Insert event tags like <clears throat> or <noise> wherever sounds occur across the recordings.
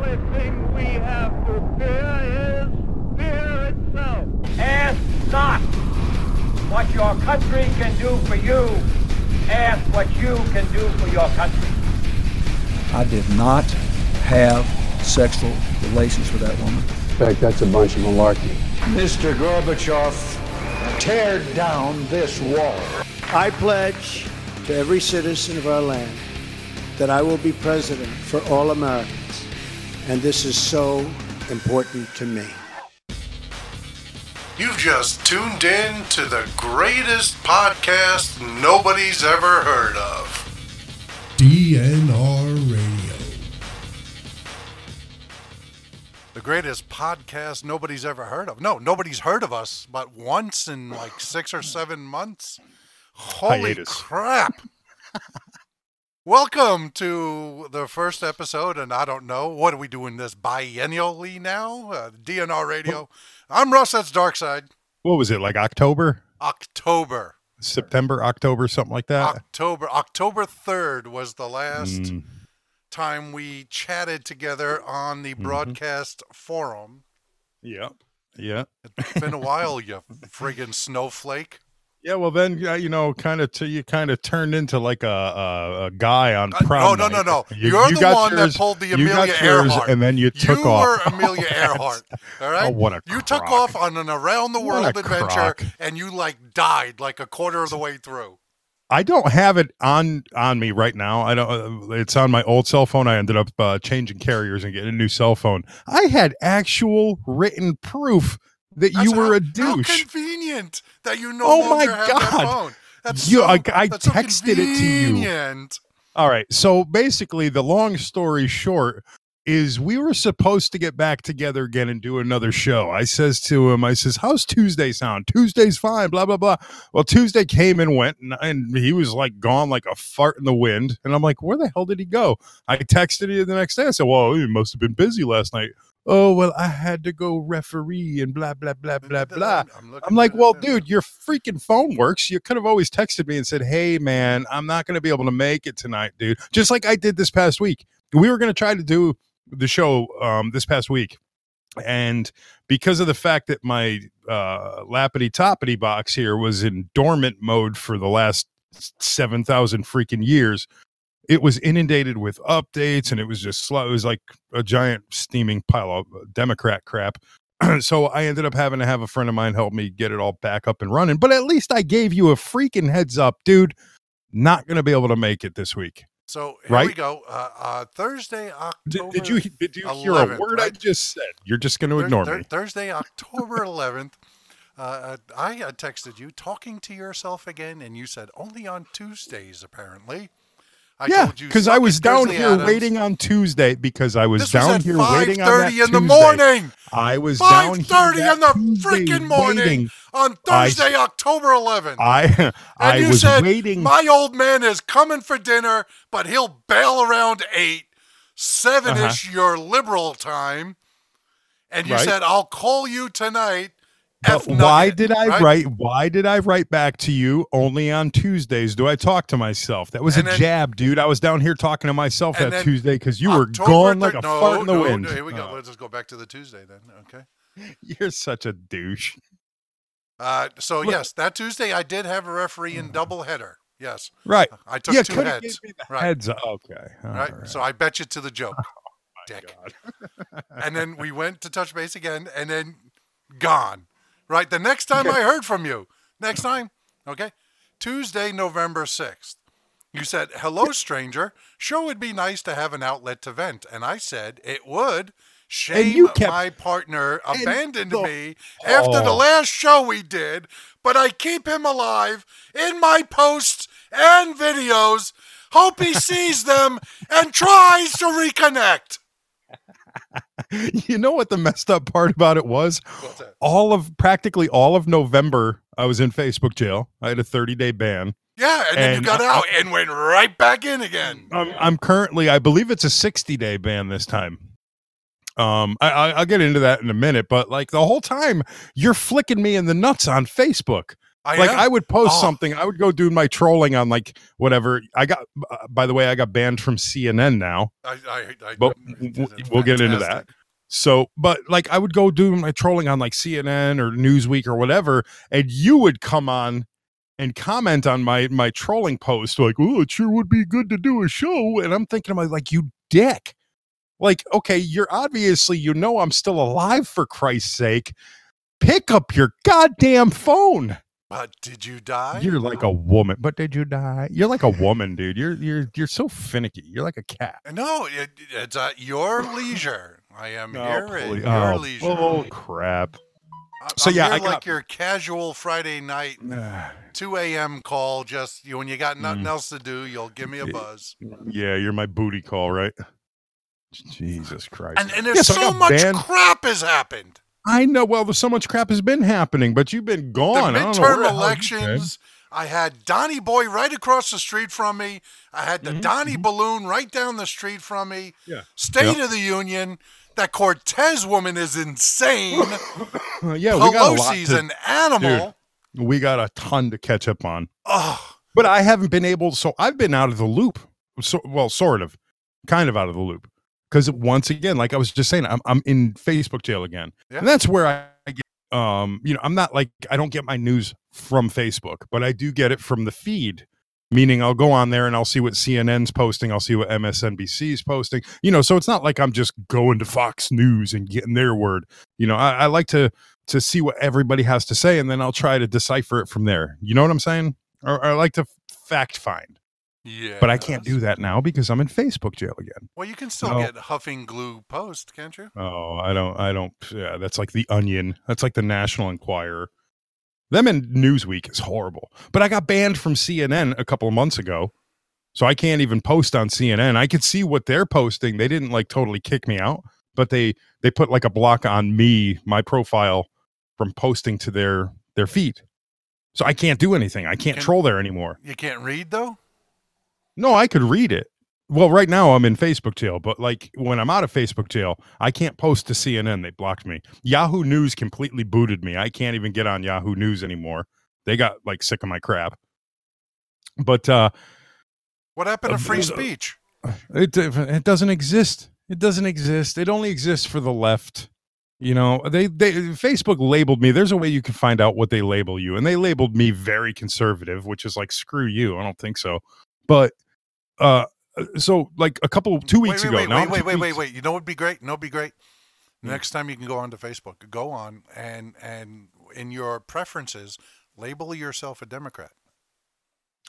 only thing we have to fear is fear itself. Ask not what your country can do for you. Ask what you can do for your country. I did not have sexual relations with that woman. In fact, that's a bunch of malarkey. Mr. Gorbachev, tear down this wall. I pledge to every citizen of our land that I will be president for all Americans. And this is so important to me. You've just tuned in to the greatest podcast nobody's ever heard of. DNR Radio. The greatest podcast nobody's ever heard of. No, nobody's heard of us but once in like six or seven months. <sighs> Holy Hiatus. crap. <laughs> Welcome to the first episode, and I don't know, what are we doing this biennially now? Uh, DNR Radio. I'm Russ, that's Darkside. What was it like October, October. September, October, something like that? October October 3rd was the last Mm, time we chatted together on the broadcast forum. yeah, yeah, It's been a while, you friggin' snowflake. Yeah. Well, then you know, kind of, you kind of turned into like a a, a guy on Uh, prom. no, no, no, no. <laughs> You, You're you the one yours- that pulled the you Amelia Earhart. and then you took you off. were <laughs> Amelia Earhart. All right. Oh, what a you took off on an around the world adventure, crock. and you like died like a quarter of the way through. I don't have it on on me right now. I don't. Uh, it's on my old cell phone. I ended up uh, changing carriers and getting a new cell phone. I had actual written proof that you That's were how- a douche. How convenient that you no Oh my longer have that God. phone. That's You- so, I- I that's so texted it to you. All right. So basically, the long story short is we were supposed to get back together again and do another show. I says to him, I says, "How's Tuesday sound? Tuesday's fine." Blah blah blah. Well, Tuesday came and went, and, and he was like gone like a fart in the wind. And I'm like, "Where the hell did he go?" I texted you the next day. I said, "Well, he must have been busy last night." Oh well, I had to go referee and blah blah blah blah blah. I'm, I'm like, well, dude, your freaking phone works. You could have always texted me and said, hey, man, I'm not going to be able to make it tonight, dude. Just like I did this past week. We were going to try to do the show um, this past week. And because of the fact that my uh, lappity toppity box here was in dormant mode for the last 7,000 freaking years, it was inundated with updates and it was just slow. It was like a giant steaming pile of uh, Democrat crap. <clears throat> so I ended up having to have a friend of mine help me get it all back up and running. But at least I gave you a freaking heads up, dude. Not going to be able to make it this week. So here we go. Uh, uh, Thursday, October. did you did you hear a word I just said? You're just going to ignore me. Thursday, October 11th. Uh, uh, I texted you talking to yourself again, and you said only on Tuesdays, apparently. I yeah, told you because I was down Grizzly here Adams. waiting on Tuesday because I was This down was here waiting on that 5:30 in the Tuesday. morning. I was down here 5:30 in the Tuesday freaking morning waiting. on I- Thursday, October 11th. I <laughs> and I you was said, waiting. My old man is coming for dinner, but he'll bail around eight, seven ish your liberal time. And you Uh-huh. Right. said, I'll call you tonight. But why nugget," did I right? write? Why did I write back to you only on Tuesdays? Do I talk to myself? That was And a then- jab, dude. I was down here talking to myself that Tuesday because you were gone like a no, fart in the no, wind. no, here we go. Oh, Let's just go back to the Tuesday then. Okay. <laughs> you're such a douche. Uh, so yes, that Tuesday I did have a referee in double header. Yes, Right. I took you two heads. given me the Right. heads. up. Okay. all right? right. Oh So I bet you to the joke, <laughs> dick. God. and then we went to touch base again, and then gone. Right. The next time I heard from you, next time, okay, Tuesday, November sixth. You said, "Hello, stranger. Sure would be nice to have an outlet to vent," and I said it would. Shame kept- my partner abandoned the- me after the Oh. last show we did, but I keep him alive in my posts and videos. Hope he sees them and tries to reconnect. <laughs> <laughs> you know what the messed up part about it was? All of practically all of November, I was in Facebook jail. I had a 30 day ban. Yeah, and then you got I- out and went right back in again. I'm, I'm currently, I believe it's a 60 day ban this time. Um, I, I, I'll get into that in a minute, but like the whole time you're flicking me in the nuts on Facebook. I like am. I would post Oh. something. I would go do my trolling on like whatever. I got. Uh, by the way, I got banned from CNN now. I, I, I, But we'll get into that. So, but like I would go do my trolling on like CNN or Newsweek or whatever, and you would come on and comment on my my trolling post like, "Oh, it sure would be good to do a show." And I'm thinking about like, you dick. Like, okay, you're obviously you know I'm still alive for Christ's sake. Pick up your goddamn phone. But did you die? You're like a woman, but did you die? You're like a woman, dude. You're you're you're so finicky. You're like a cat. no, it, it's at your leisure. I am here at your oh, leisure. oh, crap. I- so I'm yeah, I like your casual Friday night, <sighs> 2 a.m. call. Just you, when you got nothing Mm. else to do, you'll give me a buzz. Yeah, you're my booty call, right? Jesus Christ. And, and there's Yeah, so so much banned. crap has happened. I know. Well, there's so much crap has been happening, but you've been gone. the I don't know midterm the hell you've elections. I had Donnie Boy right across the street from me. I had the Mhm, Donnie Balloon right down the street from me. Yeah. State Yeah. of the Union. That Cortez woman is insane. <laughs> yeah, we got a lot Pelosi's to, an animal. we got a ton to catch up on. Oh, But I haven't been able. So I've been out of the loop. So well, sort of, kind of out of the loop. Because once again, like I was just saying, I'm I'm in Facebook jail again, Yeah. and that's where I get. Um, you know, I'm not like I don't get my news from Facebook, but I do get it from the feed. Meaning, I'll go on there and I'll see what CNN's posting. I'll see what MSNBC's posting. You know, so it's not like I'm just going to Fox News and getting their word. You know, I, I like to to see what everybody has to say, and then I'll try to decipher it from there. You know what I'm saying? Or, or I like to fact find, yeah. but I can't do that now because I'm in Facebook jail again. Well, you can still get huffing glue post, can't you? Oh, I don't, I don't. Yeah, that's like the Onion. That's like the National Enquirer. Them in Newsweek is horrible. But I got banned from CNN a couple of months ago, so I can't even post on CNN. I could see what they're posting. They didn't like totally kick me out, but they they put like a block on me, my profile, from posting to their their feed. So I can't do anything. I can't Can- troll there anymore. You can't read though. No, I could read it. Well, right now I'm in Facebook jail, but like when I'm out of Facebook jail, I can't post to CNN. They blocked me. Yahoo News completely booted me. I can't even get on Yahoo News anymore. They got like sick of my crap. But uh What happened to Uh, free uh, speech? it it doesn't exist. It doesn't exist. It only exists for the left. You know, they they Facebook labeled me. There's a way you can find out what they label you, and they labeled me very conservative, which is like screw you. I don't think so. But uh, so like a couple two weeks wait, ago. wait, wait, wait, wait, wait, wait. You know what'd be great? You know what'd be great? Hmm. Next time you can go onto Facebook. Go on and and in your preferences, label yourself a Democrat.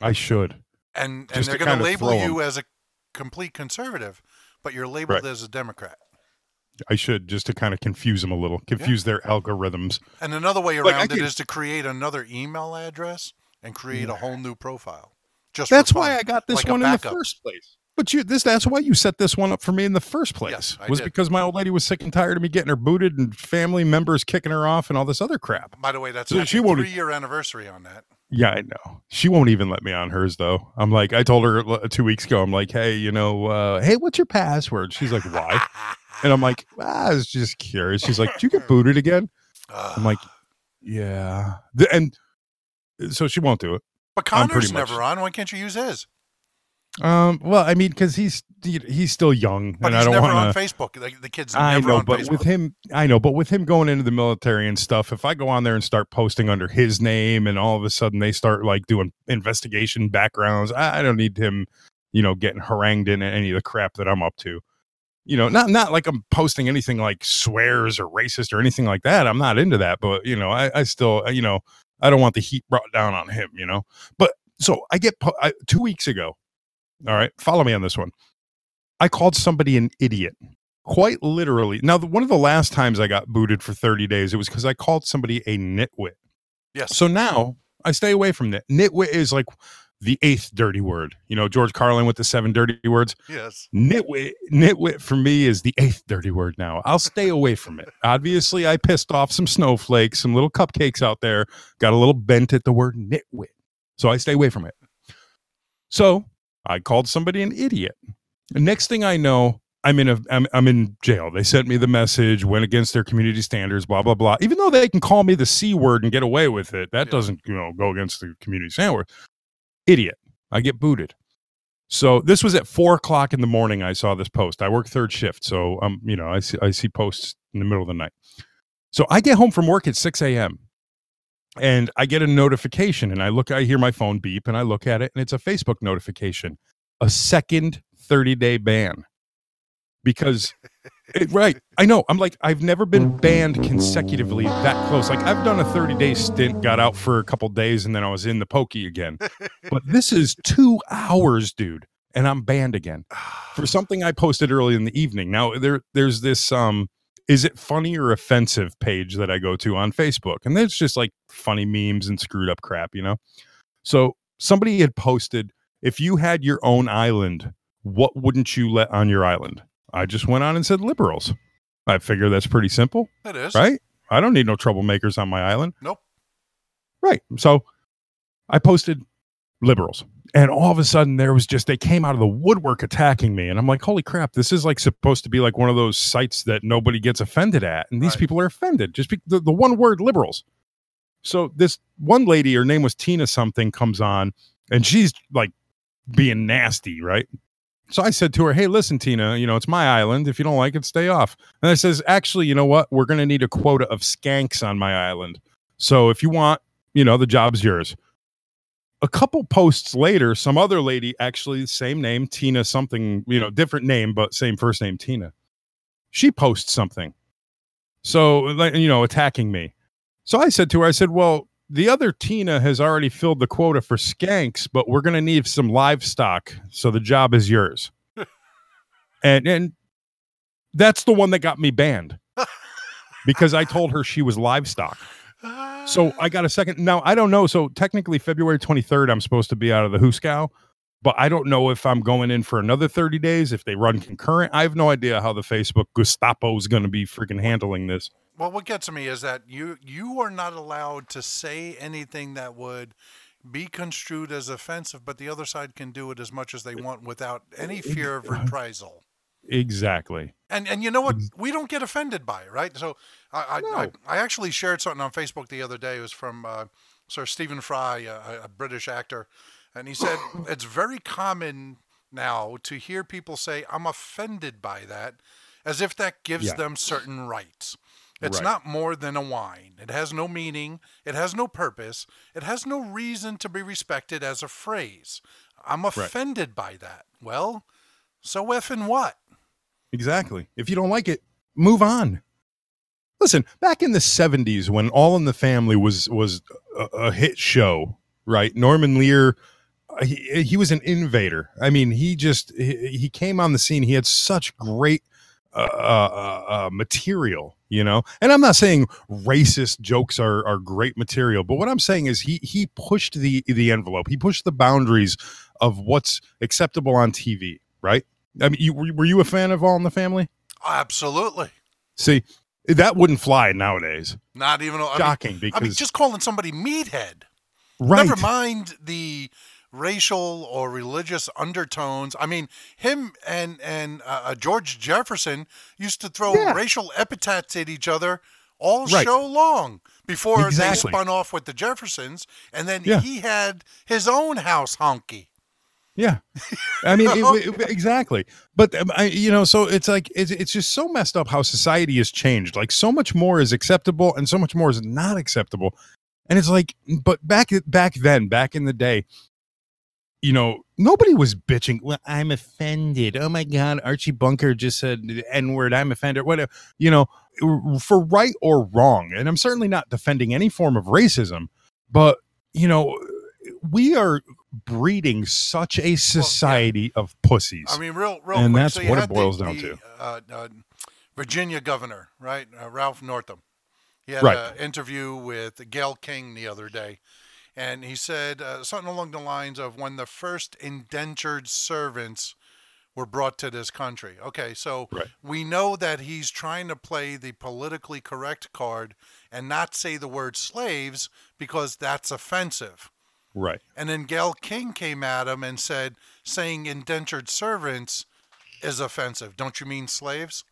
I should. And and they're to going to label you as a complete conservative, but you're labeled Right. as a Democrat. I should just to kind of confuse them a little, confuse their algorithms. And another way Like, around it could- is to create another email address and create a whole new profile. Just That's why I got this like one in the first place. But you this that's why you set this one up for me in the first place. Yes, was did. because my old lady was sick and tired of me getting her booted and family members kicking her off and all this other crap. By the way, that's So a she won't- three year anniversary on that. Yeah, I know. She won't even let me on hers though. I'm like, I told her two weeks ago. I'm like, hey, you know, uh, hey, what's your password? She's like, why? <laughs> And I'm like, ah, I was just curious. She's like, do you get booted again? I'm like, yeah. And so she won't do it. But Connor's much- never on. Why can't you use his? Um, well, I mean, because he's he's still young, But and he's I don't want on. Facebook. The, the kid's I know, but Facebook. with him, I know, but with him going into the military and stuff, if I go on there and start posting under his name, and all of a sudden they start like doing investigation backgrounds, I, I don't need him, you know, getting harangued in any of the crap that I'm up to. You know, not not like I'm posting anything like swears or racist or anything like that. I'm not into that, but you know, I, I still, you know, I don't want the heat brought down on him. You know, but so I get I, two weeks ago. All right, follow me on this one. I called somebody an idiot quite literally. Now, the, one of the last times I got booted for 30 days, it was because I called somebody a nitwit. yes. So now I stay away from that. Nitwit is like the eighth dirty word. You know, George Carlin with the seven dirty words. yes. Nitwit, nitwit for me is the eighth dirty word now. I'll stay away from it. <laughs> Obviously, I pissed off some snowflakes, some little cupcakes out there, got a little bent at the word nitwit. So I stay away from it. So I called somebody an idiot. And next thing I know, I'm in a I'm, I'm in jail. They sent me the message, went against their community standards, blah blah blah. Even though they can call me the c word and get away with it, that Yeah. doesn't you know go against the community standard. Idiot. I get booted. So this was at four o'clock in the morning. I saw this post. I work third shift, so um, you know, I see I see posts in the middle of the night. So I get home from work at six a.m. and I get a notification, and I look, I hear my phone beep, and I look at it, and it's a Facebook notification, a second thirty day ban, because it, right, I know. I'm like, I've never been banned consecutively that close. Like I've done a thirty day stint, got out for a couple days, and then I was in the pokey again but this is two hours, dude, and I'm banned again <sighs> for something I posted early in the evening. Now there, there's this um, is it funny or offensive page that I go to on Facebook, and there's just like funny memes and screwed up crap, you know. So somebody had posted, if you had your own island, what wouldn't you let on your island? I just went on and said liberals. I figure that's pretty simple, It is. right? I don't need no troublemakers on my island. Nope. Right. So I posted liberals. And all of a sudden there was just they came out of the woodwork attacking me. And I'm like, holy crap, this is like supposed to be like one of those sites that nobody gets offended at. And these Right. people are offended. Just be, the, the one word liberals. So this one lady, her name was Tina something, comes on and she's like being nasty, right? So I said to her, Hey, listen, Tina, you know, it's my island. If you don't like it, stay off. And I says, Actually, you know what? We're gonna need a quota of skanks on my island. So if you want, you know, the job's yours a couple posts later, some other lady, actually same name, Tina something, you know, different name, but same first name, Tina. She posts something. So, like, you know, attacking me. So I said to her, I said, well, the other Tina has already filled the quota for skanks, but we're going to need some livestock. So the job is yours. <laughs> and, and that's the one that got me banned because I told her she was livestock. So I got a second. Now I don't know. So technically, February 23rd, I'm supposed to be out of the Huskow, but I don't know if I'm going in for another 30 days. If they run concurrent, I have no idea how the Facebook Gestapo is going to be freaking handling this. Well, what gets me is that you you are not allowed to say anything that would be construed as offensive, but the other side can do it as much as they want without any fear of reprisal. Exactly. And and you know what? We don't get offended by it, right? So I I, I, I actually shared something on Facebook the other day. It was from uh, Sir Stephen Fry, a, a British actor, and he said <coughs> it's very common now to hear people say, "I'm offended by that," as if that gives Yeah. them certain rights. It's Right. not more than a whine. It has no meaning. It has no purpose. It has no reason to be respected as a phrase. I'm offended by that. Well, so effing what? Exactly. If you don't like it, move on. Listen, back in the 70s when All in the Family was was a, a hit show, right? Norman Lear uh, he, he was an innovator. I mean, he just he, he came on the scene. He had such great uh, uh, uh, material, you know. And I'm not saying racist jokes are are great material, but what I'm saying is he he pushed the the envelope. He pushed the boundaries of what's acceptable on TV, right? I mean, you, were you a fan of All in the Family? Absolutely. See, that wouldn't fly nowadays. Not even. I mean, Shocking I because mean, just calling somebody meathead. right, Never mind the racial or religious undertones. I mean, him and and uh, uh, George Jefferson used to throw Yeah. racial epithets at each other all Right. show long before Exactly. they spun off with the Jeffersons, and then Yeah. he had his own house honky. Yeah, I mean it- it- exactly. But um, I, you know, so it's like it's it's just so messed up how society has changed. Like so much more is acceptable, and so much more is not acceptable. And it's like, but back back then, back in the day, you know, nobody was bitching. Well, I'm offended. Oh my god, Archie Bunker just said the N word. I'm offended. Whatever. You know, for right or wrong. And I'm certainly not defending any form of racism, but you know, we are breeding such a society of pussies. I mean, real, real And quick. that's so what it had the- boils down the, to. Uh, uh, Virginia governor, right, uh, Ralph Northam. He had Right. an interview with Gayle King the other day, and he said uh, something along the lines of when the first indentured servants were brought to this country. Okay, so Right. we know that he's trying to play the politically correct card and not say the word slaves because that's offensive. right. And then Gayle King came at him and said, saying indentured servants is offensive. Don't you mean slaves?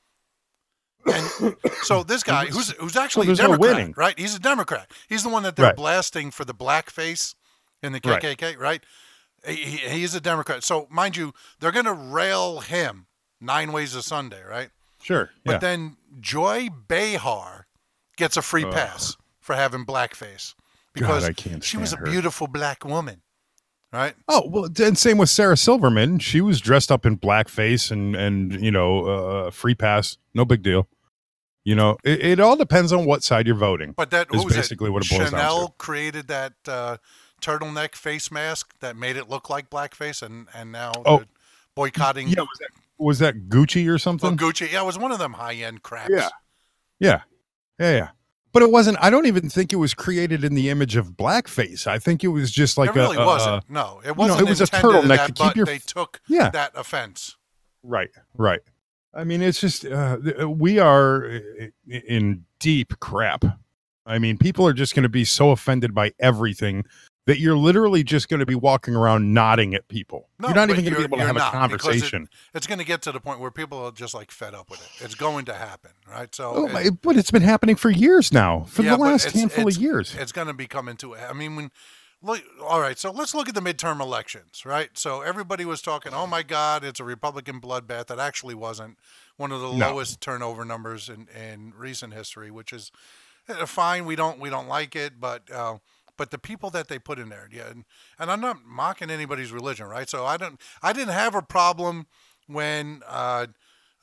And so this guy, who's who's actually a there's no Democrat, winning. right? He's a Democrat. He's the one that they're Right. blasting for the blackface in the KKK, right? He, he- he's a Democrat. So mind you, they're going to rail him nine ways a Sunday, right? Sure. But yeah. then Joy Behar gets a free pass for having blackface because can't she was a her. beautiful black woman, right? Oh well, and same with Sarah Silverman. She was dressed up in blackface and and you know uh, free pass, no big deal. You know, it, it all depends on what side you're voting. But that is basically it? what it boils down Chanel to. created that uh, turtleneck face mask that made it look like blackface, and and now Oh. boycotting. Yeah, was that, was that Gucci or Oh, something? Gucci. Yeah, it was one of them high end craps. Yeah. yeah, yeah, yeah. But it wasn't. I don't even think it was created in the image of blackface. I think it was just like a it really a, wasn't. a- no, it wasn't. it was a turtleneck that, to keep but your They took Yeah. that offense. Right, right. I mean, it's just uh, we are in deep crap. I mean, people are just going to be so offended by everything that you're literally just going to be walking around nodding at people. No, you're not even going to be able to have a because it- conversation. It's going to get to the point where people are just like fed up with it. It's going to happen, right? So Oh, it- but it's been happening for years now, for Yeah, the last it's- handful it's- of years. It's going to be coming to. I mean, when look. All right, so let's look at the midterm elections, right? So everybody was talking, "Oh my God, it's a Republican bloodbath." That actually wasn't one of the No. lowest turnover numbers in, in recent history, which is uh, fine. We don't we don't like it, but. Uh, but the people that they put in there, yeah, and, and I'm not mocking anybody's religion, right? So I don't, I didn't have a problem when uh,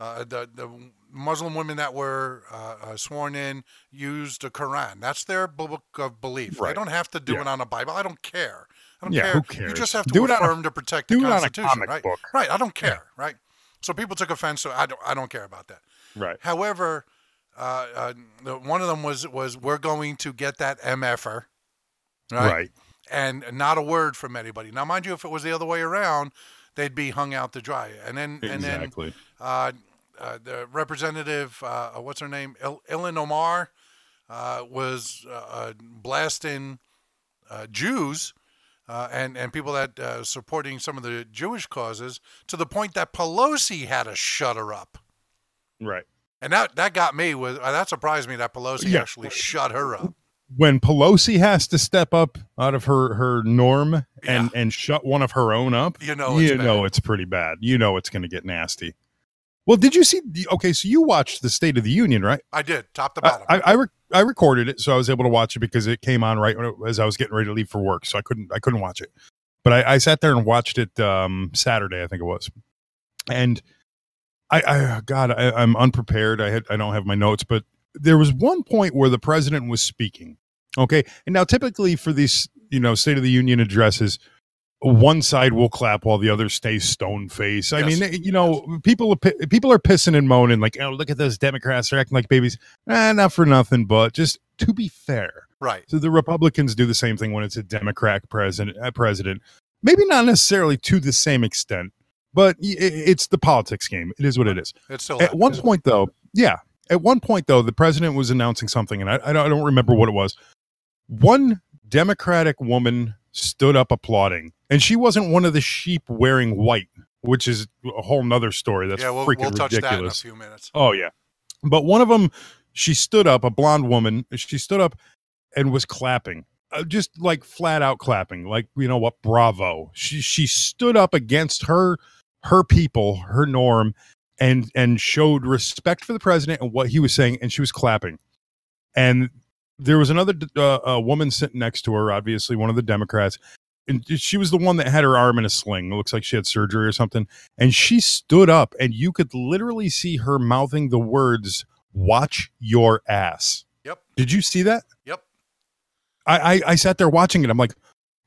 uh, the the Muslim women that were uh, uh, sworn in used the Quran. That's their book of belief. They Right. don't have to do Yeah. it on a Bible. I don't care. I don't Yeah, care. who You just have to Do it on a- affirm to protect the it on a Constitution, comic right? book. Right. I don't care, right? So people took offense. So I don't. I don't care about that. right. However, uh, uh, one of them was was we're going to get that mf'er, right? Right. And not a word from anybody. Now, mind you, if it was the other way around, they'd be hung out to dry. And then and then uh, uh, the representative, uh, what's her name, Il- Ilhan Omar, uh, was uh, uh, blasting uh, Jews uh, and and people that uh, supporting some of the Jewish causes to the point that Pelosi had to shut her up. Right. And that that got me with uh, that surprised me that Pelosi Yeah. actually shut her up. When Pelosi has to step up out of her her norm and Yeah. and shut one of her own up, You know it's you know bad. it's pretty bad. You know it's going to get nasty. Well, did you see? the- Okay, so you watched the State of the Union, right? I did top to bottom. I, I, rec- I recorded it, so I was able to watch it because it came on right when it, as I was getting ready to leave for work, so I couldn't I couldn't watch it. But I, I sat there and watched it um, Saturday, I think it was, and I, I God, I, I'm unprepared. I had I don't have my notes, but there was one point where the president was speaking. Okay, and now typically for these you know State of the Union addresses, one side will clap while the other stays stone face. I Yes. mean, you know, people are people are pissing and moaning like, "Oh, look at those Democrats! They're acting like babies." Eh, not for nothing, but just to be fair, right. so the Republicans do the same thing when it's a Democrat president. Uh, president, maybe not necessarily to the same extent, but it's the politics game. It is what it is. It's still At one point, though, yeah, at one point though, the president was announcing something, and I, I, don't, I don't remember what it was. One Democratic woman stood up applauding, and she wasn't one of the sheep wearing white, which is a whole nother story. That's yeah, we'll, freaking we'll touch ridiculous. that in a few minutes. Oh yeah. But one of them, she stood up, a blonde woman. She stood up and was clapping, uh, just like flat out clapping, like you know what, bravo. She she stood up against her her people, her norm, and and showed respect for the president and what he was saying, and she was clapping. And there was another uh, a woman sitting next to her, obviously one of the Democrats. And she was the one that had her arm in a sling. It looks like she had surgery or something and she stood up and you could literally see her mouthing the words watch your ass Yep. did you see that Yep. i i, I sat there watching it i'm like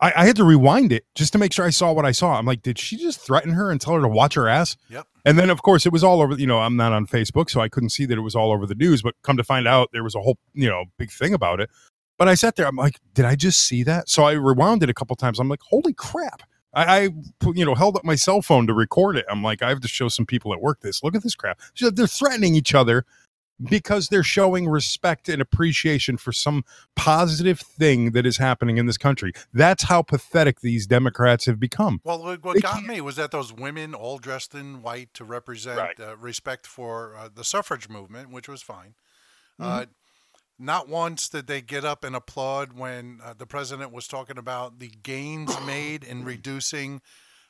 I, I had to rewind it just to make sure i saw what i saw i'm like did she just threaten her and tell her to watch her ass Yep. and then of course it was all over you know i'm not on facebook so i couldn't see that it was all over the news but come to find out there was a whole you know big thing about it but i sat there i'm like did i just see that so i rewound it a couple times i'm like holy crap I, I you know held up my cell phone to record it. I'm like, I have to show some people at work this. Look at this crap. They're threatening each other because they're showing respect and appreciation for some positive thing that is happening in this country. That's how pathetic these Democrats have become. Well, what got me was that those women, all dressed in white, to represent Right. uh, respect for uh, the suffrage movement, which was fine. Mm-hmm. Uh, not once did they get up and applaud when uh, the president was talking about the gains made in <clears throat> reducing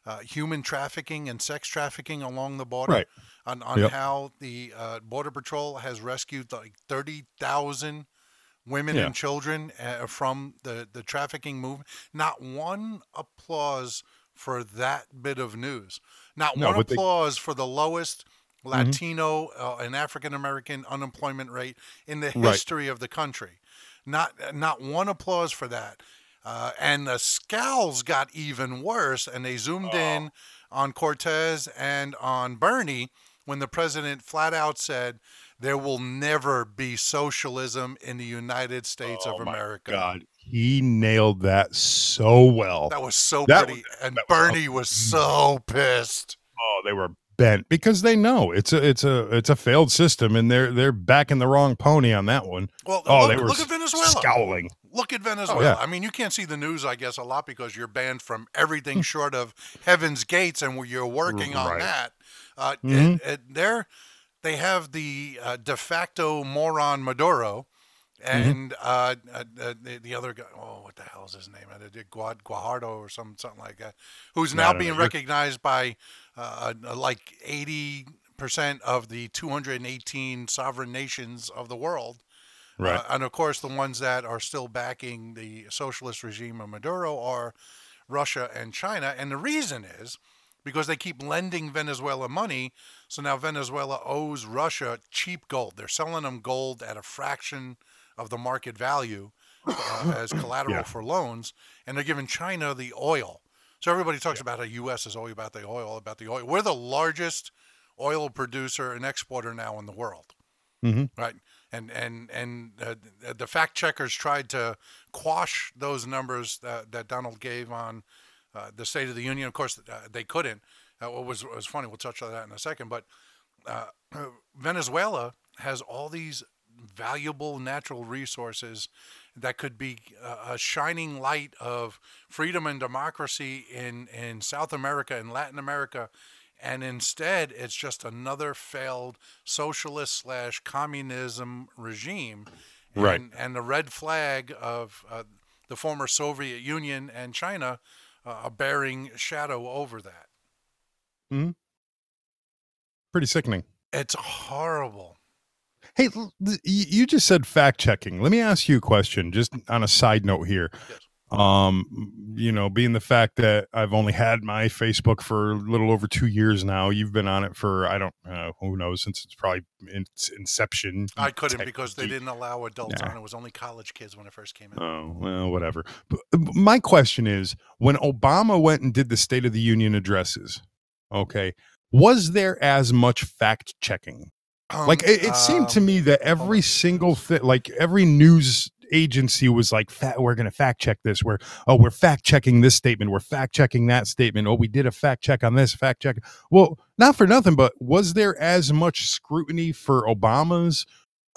uh, human trafficking and sex trafficking along the border. Right. On, on Yep. how the uh, Border Patrol has rescued like 30,000 women Yeah. and children uh, from the, the trafficking movement. Not one applause for that bit of news. Not No, one but they- Mm-hmm. applause for the lowest Latino uh, and African American unemployment rate in the Right. history of the country. Not not one applause for that. Uh, and the scowls got even worse, and they zoomed in on Cortez and on Bernie when the president flat out said, "There will never be socialism in the United States of Oh my America." God, he nailed that so well. That was so That pretty, was- and that was Bernie was so pissed. Oh, they were bent because they know it's a it's a it's a failed system, and they're they're backing the wrong pony on that one. Well, Oh, look, they were look at Venezuela. scowling. Look at Venezuela. Oh, yeah. I mean, you can't see the news, I guess, a lot because you're banned from Hmm. everything short of Heaven's Gates, and you're working on Right. that. Uh, Mhm. and- and they're they have the uh, de facto moron Maduro, Mm-hmm. and uh, uh, uh, the, the other guy. Oh, what the hell is his name? Uh, Guad Guajardo or some something like that, who's now being know. Recognized by like eighty percent of the 218 sovereign nations of the world. Right. Uh, and of course, the ones that are still backing the socialist regime of Maduro are Russia and China. And the reason is because they keep lending Venezuela money. So now Venezuela owes Russia cheap gold. They're selling them gold at a fraction of the market value uh, as <coughs> collateral Yeah. for loans. And they're giving China the oil. So everybody talks about how the U.S. is always about the oil, about the oil. We're the largest oil producer and exporter now in the world Mhm. right? And and and uh, the fact checkers tried to quash those numbers that, that Donald gave on uh, the State of the Union. Of course, uh, they couldn't. Uh, what was was funny? We'll touch on that in a second. But uh, <clears throat> Venezuela has all these valuable natural resources that could be uh, a shining light of freedom and democracy in in South America and Latin America and instead it's just another failed socialist slash communism regime and, Right. and the red flag of uh, the former soviet union and china uh, are bearing shadow over that hmm Pretty sickening. it's horrible Hey, l- th- y- you just said fact checking. Let me ask you a question, just on a side note here. Yes. Um, you know, being the fact that I've only had my Facebook for a little over two years now, you've been on it for I don't uh, who knows since it's probably in its inception. i couldn't because they didn't allow adults Yeah. on it was only college kids when it first came in Oh well, whatever. But uh, my question is, when Obama went and did the State of the Union addresses, okay, was there as much fact checking? like it, it seemed to Um, me that every single thing like every news agency was like "Fa- we're going to fact check this. We're oh we're fact checking this statement. We're fact checking that statement. Oh we did a fact check on this fact check. Well not for nothing but was there as much scrutiny for obama's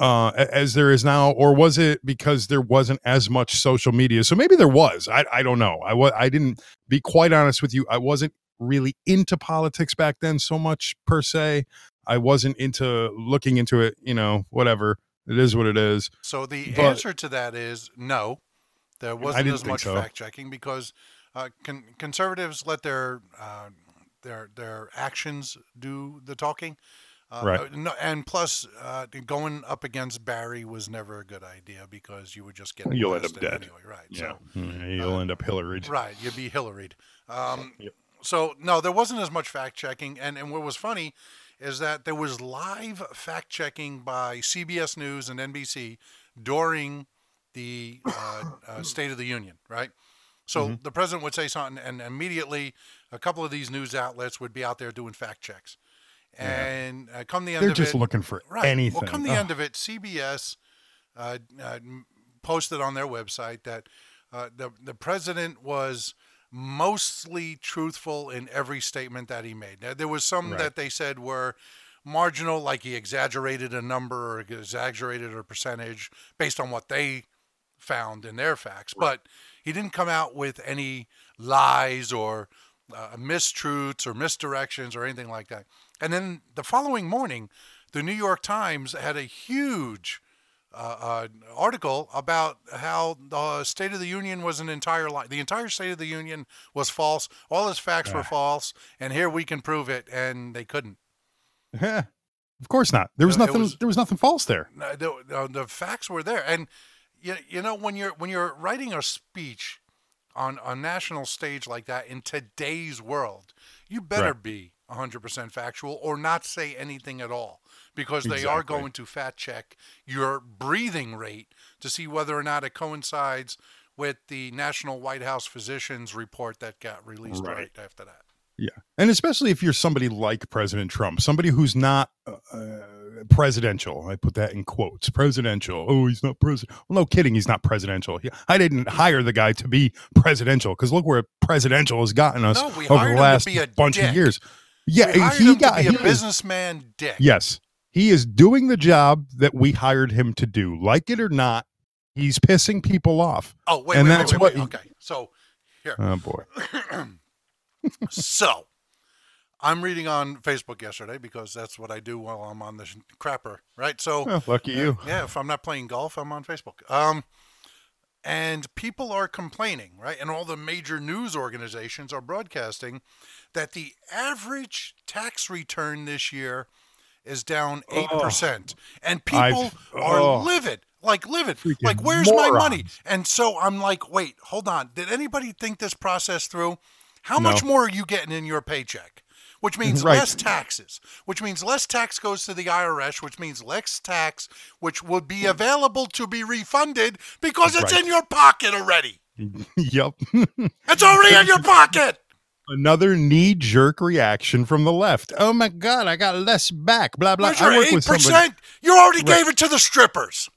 uh as there is now or was it because there wasn't as much social media? So maybe there was. I, I don't know. I was i didn't be quite honest with you i wasn't really into politics back then so much per se. I wasn't into looking into it, you know, whatever. It is what it is. So the But- answer to that is no. There wasn't as much so. fact checking because uh, con- conservatives let their uh, their their actions do the talking. Uh, Right. uh, No, and plus, uh, going up against Barry was never a good idea because you would just get You'll end up dead. anyway. Right. Yeah, So Mm, you'll end up Hillary. Right, you'd be Hillaried. Um, Yep. So no, there wasn't as much fact checking, and and what was funny is that there was live fact checking by CBS News and NBC during the uh, uh, <coughs> State of the Union, right? So Mm-hmm. the president would say something, and immediately a couple of these news outlets would be out there doing fact checks. And uh, come the end of it, They're of just it, looking for Right. anything. Well, come the Ugh. end of it, CBS uh, uh, posted on their website that uh, the the president was mostly truthful in every statement that he made. Now, there was some Right. that they said were marginal, like he exaggerated a number or exaggerated a percentage based on what they found in their facts. But he didn't come out with any lies or uh, mistruths or misdirections or anything like that. And then the following morning, the New York Times had a huge uh, uh, article about how the State of the Union was an entire lie. The entire State of the Union was false. All his facts were Ah. false, and here we can prove it, and they couldn't. Yeah, <laughs> of course not. There was nothing. was- there was nothing false there. No, The, the, the facts were there, and you, you know when you're when you're writing a speech on a national stage like that in today's world, you better Right. be 100% factual or not say anything at all because they are going to fact check your breathing rate to see whether or not it coincides with the National White House Physicians report that got released right, Right. after that. Yeah, and especially if you're somebody like President Trump, somebody who's not uh, uh, presidential. I put that in quotes. Presidential. Oh, he's not president. Well, no kidding, he's not presidential. He- I didn't hire the guy to be presidential because look where presidential has gotten us No, over the last a bunch dick. of years. Yeah, he got to be he a businessman dick. Yes, he is doing the job that we hired him to do. Like it or not, he's pissing people off. Oh, wait, And wait, that's wait, wait, what- wait. Okay, so here. Oh boy. <clears throat> so I'm reading on Facebook yesterday because that's what I do while I'm on the crapper, right? So Oh, lucky you. yeah, if I'm not playing golf, I'm on Facebook. Um, and people are complaining, right? And all the major news organizations are broadcasting that the average tax return this year is down eight percent, and people I've- are oh. livid, like livid, Freaking like where's my money? And so I'm like, wait, hold on, did anybody think this process through? How much more are you getting in your paycheck? Which means <laughs> Right. less taxes, which means less tax goes to the IRS, which means less tax, which would be available to be refunded because it's Right. in your pocket already. <laughs> yep. It's already in your <laughs> pocket. Another knee jerk reaction from the left. Oh my God, I got less back. Blah blah. Where's I work eight with somebody. percent? You already Right. gave it to the strippers.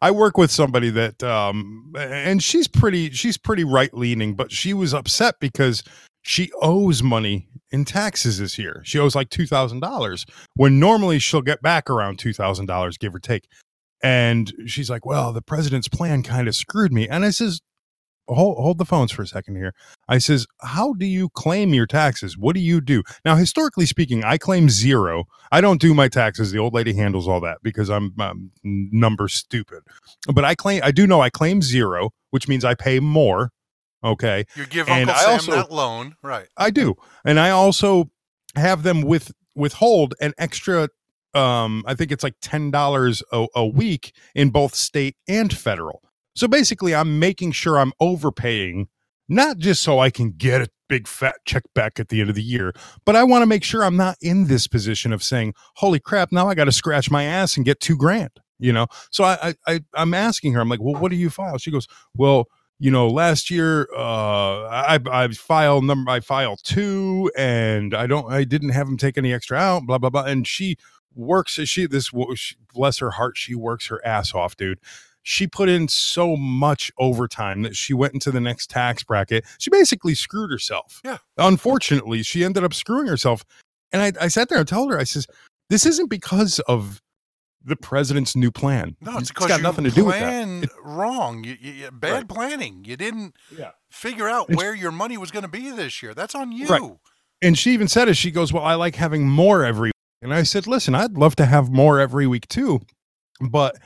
I work with somebody that, um, and she's pretty. She's pretty right leaning, but she was upset because she owes money in taxes this year. She owes like two thousand dollars when normally she'll get back around two thousand dollars, give or take. And she's like, "Well, the president's plan kind of screwed me." And I says, hold hold the phones for a second here. I says, how do you claim your taxes? What do you do? Now, historically speaking, I claim zero. I don't do my taxes. The old lady handles all that because I'm um, number stupid. But I claim I do know I claim zero, which means I pay more. Okay. You give And Uncle I Sam also- that loan, right? I do. And I also have them with withhold an extra um I think it's like $10 a, a week in both state and federal. So basically I'm making sure I'm overpaying not just so I can get a big fat check back at the end of the year, but I want to make sure I'm not in this position of saying, "Holy crap, now I got to scratch my ass and get 2 grand." You know? So I I I I'm asking her I'm like, "Well, what do you file?" She goes, "Well, you know, last year uh, I I file number I file two, and I don't I didn't have them take any extra out, blah blah blah. And she works she this she, bless her heart, she works her ass off, dude. She put in so much overtime that she went into the next tax bracket. She basically screwed herself. Yeah. Unfortunately, she ended up screwing herself. And I, I sat there and told her, I says, this isn't because of the president's new plan. No, it's it's because got you nothing to do with that. planned wrong. You, you, bad Right. planning. You didn't Yeah. figure out And- where your money was going to be this year. That's on you. Right. and she even said it. She goes, "Well, I like having more every." week. And I said, "Listen, I'd love to have more every week too, but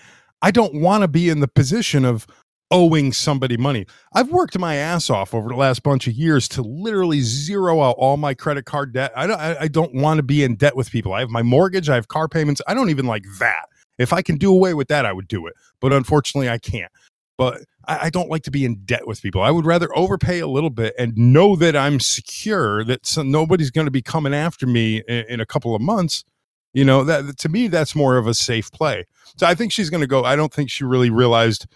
I don't want to be in the position of owing somebody money. I've worked my ass off over the last bunch of years to literally zero out all my credit card debt. I don't. I, don't want to be in debt with people. I have my mortgage. I have car payments. I don't even like that. If I can do away with that, I would do it. But unfortunately, I can't." But I, I don't like to be in debt with people. I would rather overpay a little bit and know that I'm secure, that so nobody's going to be coming after me in, in a couple of months. You know, that to me, that's more of a safe play. So I think she's going to go. I don't think she really realized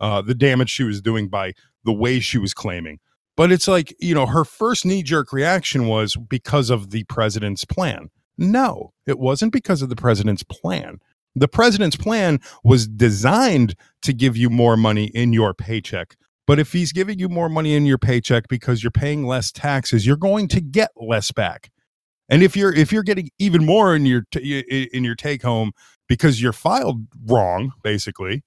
uh, the damage she was doing by the way she was claiming. But it's like, you know, her first knee jerk reaction was because of the president's plan. No, it wasn't because of the president's plan. The president's plan was designed to give you more money in your paycheck. But if he's giving you more money in your paycheck because you're paying less taxes, you're going to get less back. And if you're if you're getting even more in your t- in your take home because you're filed wrong, basically,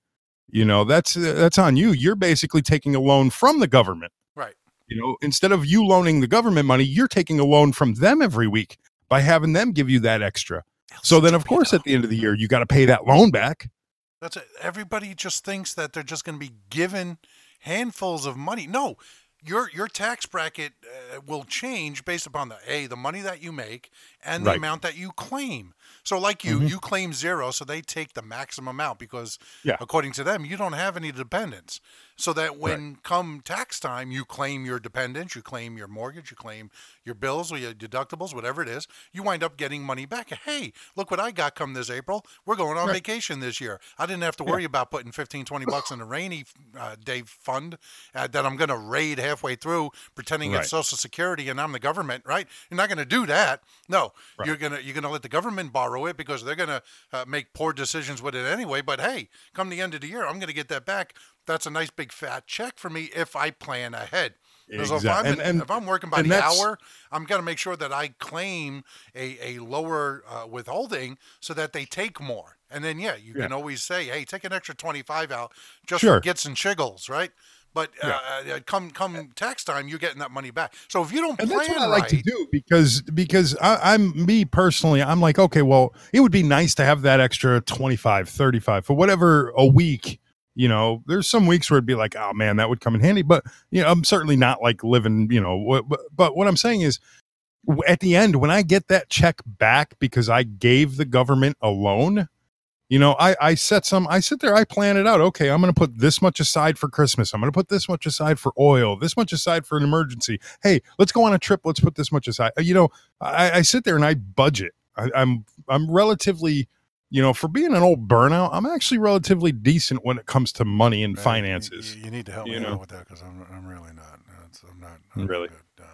you know that's that's on you. You're basically taking a loan from the government. Right. You know, instead of you loaning the government money, you're taking a loan from them every week by having them give you that extra. So then, of course, at the end of the year, you got to pay that loan back. That's it. Everybody just thinks that they're just going to be given handfuls of money. No, your your tax bracket uh, will change based upon the a the money that you make and the Right. amount that you claim. So, like you, Mhm. you claim zero, so they take the maximum amount because, Yeah. according to them, you don't have any dependents. So that when come tax time, you claim your dependents, you claim your mortgage, you claim your bills or your deductibles, whatever it is, you wind up getting money back. Hey, look what I got come this April. We're going on Right. vacation this year. I didn't have to worry about putting 15, 20 bucks in a rainy uh, day fund uh, that I'm going to raid halfway through, pretending Right. it's Social Security and I'm the government, right? You're not going to do that. No, Right. you're gonna you're gonna let the government borrow it because they're gonna uh, make poor decisions with it anyway. But hey, come the end of the year, I'm gonna get that back. That's a nice big fat check for me if I plan ahead. Because if, I'm and- and- if I'm working by the hour, I'm gonna make sure that I claim a, a lower uh, withholding so that they take more. And then yeah, you Yeah. can always say, hey, take an extra 25 out just Sure. for gits and shiggles, right? But uh, uh, come come tax time, you're getting that money back. So if you don't and plan that's what I like to do because because I, I'm me personally I'm like okay well it would be nice to have that extra 25 35 for whatever a week you know there's some weeks where it'd be like oh man that would come in handy but you know I'm certainly not like living you know but, but what I'm saying is at the end when I get that check back because I gave the government a loan you know I I set some I sit there I plan it out okay I'm going to put this much aside for Christmas I'm going to put this much aside for oil this much aside for an emergency hey, let's go on a trip. Let's put this much aside. Uh, You know, I, I sit there and I budget. I, I'm I'm relatively, you know, for being an old burnout, I'm actually relatively decent when it comes to money and Right, finances. You, you need to help you me know. out with that because I'm, I'm really not. I'm not. I'm Really? Good.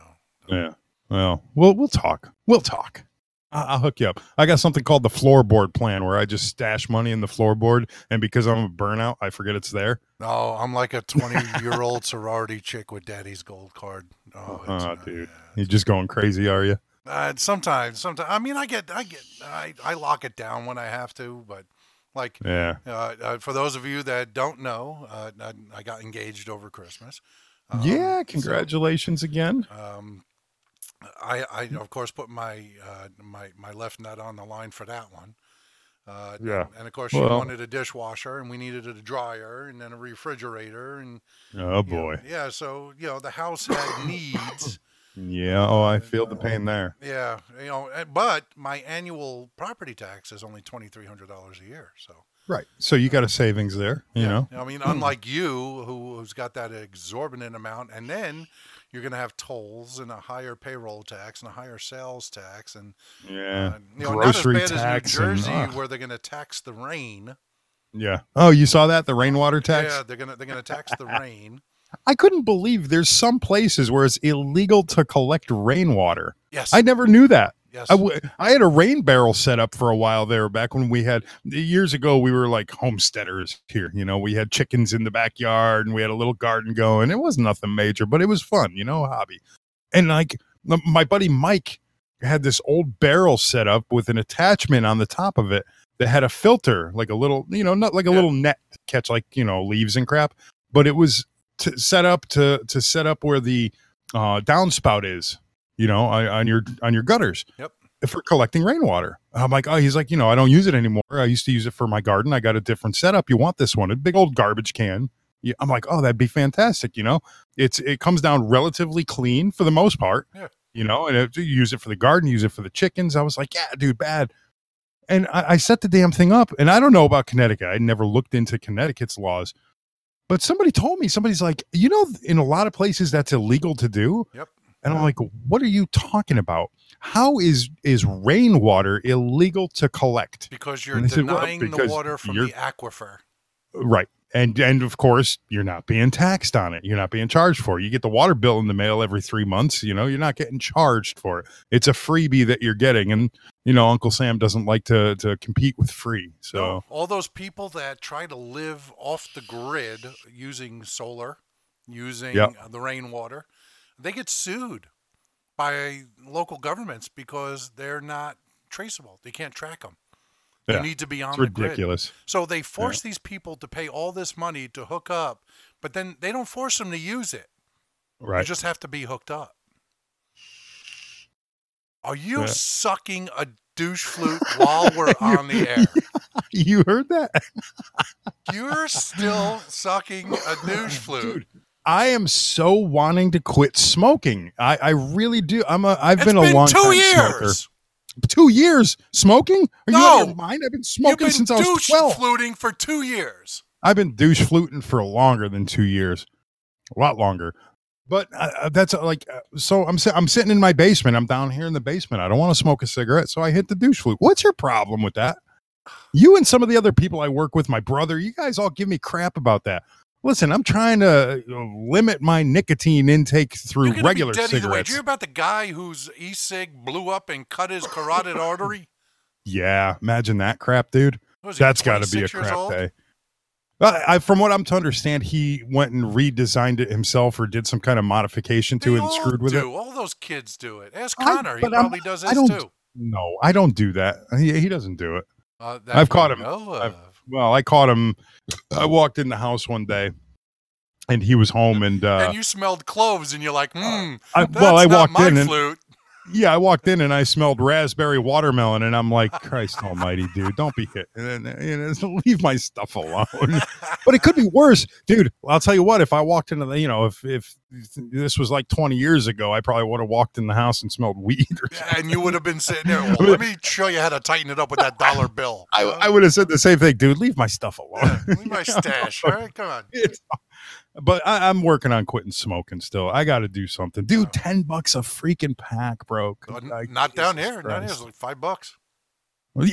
No. Yeah. Well, we'll we'll talk. We'll talk. I- I'll hook you up. I got something called the floorboard plan where I just stash money in the floorboard, and because I'm a burnout, I forget it's there. No, I'm like a 20 year old sorority chick with daddy's gold card. Oh, <laughs> it's, Oh, uh, dude, yeah. you're just going crazy, are you? Uh, sometimes, sometimes. I mean, I get, I get, I, I lock it down when I have to, but like, Yeah. uh, uh, for those of you that don't know, uh, I, I got engaged over Christmas. Um, yeah. so, Congratulations again. um, I, I of course put my uh, my my left nut on the line for that one. Uh, Yeah. And of course, she Well- wanted a dishwasher, and we needed a dryer, and then a refrigerator, and Oh you know, boy. yeah. So you know, the house had needs. Yeah. Oh, I feel the pain there. Yeah, you know, eh, but my annual property tax is only twenty three hundred dollars a year. So Right. So you got a savings there, you yeah. know. I mean, unlike you, who, who's got that exorbitant amount, and then you're going to have tolls and a higher payroll tax and a higher sales tax, and Yeah. uh, you know, Grocery not as bad tax as New and, Jersey, where they're going to tax the rain. Yeah. Oh, you saw that the rainwater tax? Yeah, they're gonna they're gonna tax the rain. I couldn't believe there's some places where it's illegal to collect rainwater. Yes, I never knew that. yes. I, w- I had a rain barrel set up for a while there back when we had years ago we were like homesteaders here you know we had chickens in the backyard and we had a little garden going it was nothing major but it was fun you know a hobby and like my buddy mike had this old barrel set up with an attachment on the top of it that had a filter like a little you know not like a Yeah. little net to catch like you know leaves and crap but it was to set up to to set up where the uh downspout is you know on, on your on your gutters Yep. for collecting rainwater. I'm like, oh, he's like, you know, I don't use it anymore. I used to use it for my garden. I got a different setup. You want this one? A big old garbage can. Yeah, I'm like, oh, that'd be fantastic. You know, it's it comes down relatively clean for the most part. Yeah. You know, and it, you use it for the garden, use it for the chickens. I was like, yeah, dude, bad. And I, I set the damn thing up, and I don't know about Connecticut. I never looked into Connecticut's laws, but somebody told me somebody's like, you know, in a lot of places that's illegal to do. Yep. And I'm like, what are you talking about? How is is rainwater illegal to collect? because you're I said, well, denying the water from the aquifer. Right. And and of course, you're not being taxed on it. You're not being charged for it. You get the water bill in the mail every 3 months, you know, you're not getting charged for it. It's a freebie that you're getting and you know, Uncle Sam doesn't like to to compete with free. So, all those people that try to live off the grid using solar, using Yep. the rainwater, they get sued. by local governments because they're not traceable. They can't track them. Yeah, They need to be on It's the grid. ridiculous. So they force these people to pay all this money to hook up, but then they don't force them to use it. Right. You just have to be hooked up. Are you Yeah. sucking a douche flute <laughs> while we're on the air? <laughs> you heard that? <laughs> You're still sucking a douche flute. Dude, I am so wanting to quit smoking. I, I really do. I'm a I've It's been a been long two time years. smoker. Two years smoking? Are you out of No. your mind? I've been smoking been since I was twelve. fluting for two years. I've been douche fluting for longer than two years, a lot longer. But uh, uh, that's uh, like uh, so. I'm si- I'm sitting in my basement. I'm down here in the basement. I don't want to smoke a cigarette, so I hit the douche flute. What's your problem with that? You and some of the other people I work with, my brother, you guys all give me crap about that. Listen, I'm trying to uh, limit my nicotine intake through You're regular be dead either way. cigarettes. Did you hear about the guy whose e-cig blew up and cut his carotid <laughs> artery? Yeah, imagine that crap, dude. He, That's got to be a crap day. Well, I, from what I'm to understand, he went and redesigned it himself or did some kind of modification to They it and screwed with do. it. All those kids do it. Ask I- Connor. he but I'm- probably does I this too. No, I don't do that. He, he doesn't do it. Uh, I've caught him. I've- Well, I caught him. I walked in the house one day, and he was home, and uh, and you smelled cloves, and you're like, hmm. I, well, I walked my in, and flute. Yeah, I walked in, and I smelled raspberry watermelon, and I'm like, Christ <laughs> Almighty, dude, don't be hit, and then, you know, leave my stuff alone. <laughs> but it could be worse, dude. I'll tell you what. If I walked into the, you know, if if this was like 20 years ago, I probably would have walked in the house and smelled weed or something. and you would have been sitting there. Well, let me show you how to tighten it up with that dollar bill. I, I would have said the same thing, dude. Leave my stuff alone. Yeah, leave my <laughs> stash. All right, come on. It's- but I, I'm working on quitting smoking still. I got to do something, dude. Ten bucks a freaking pack, bro. Like, not down here. Not here. It's like five bucks.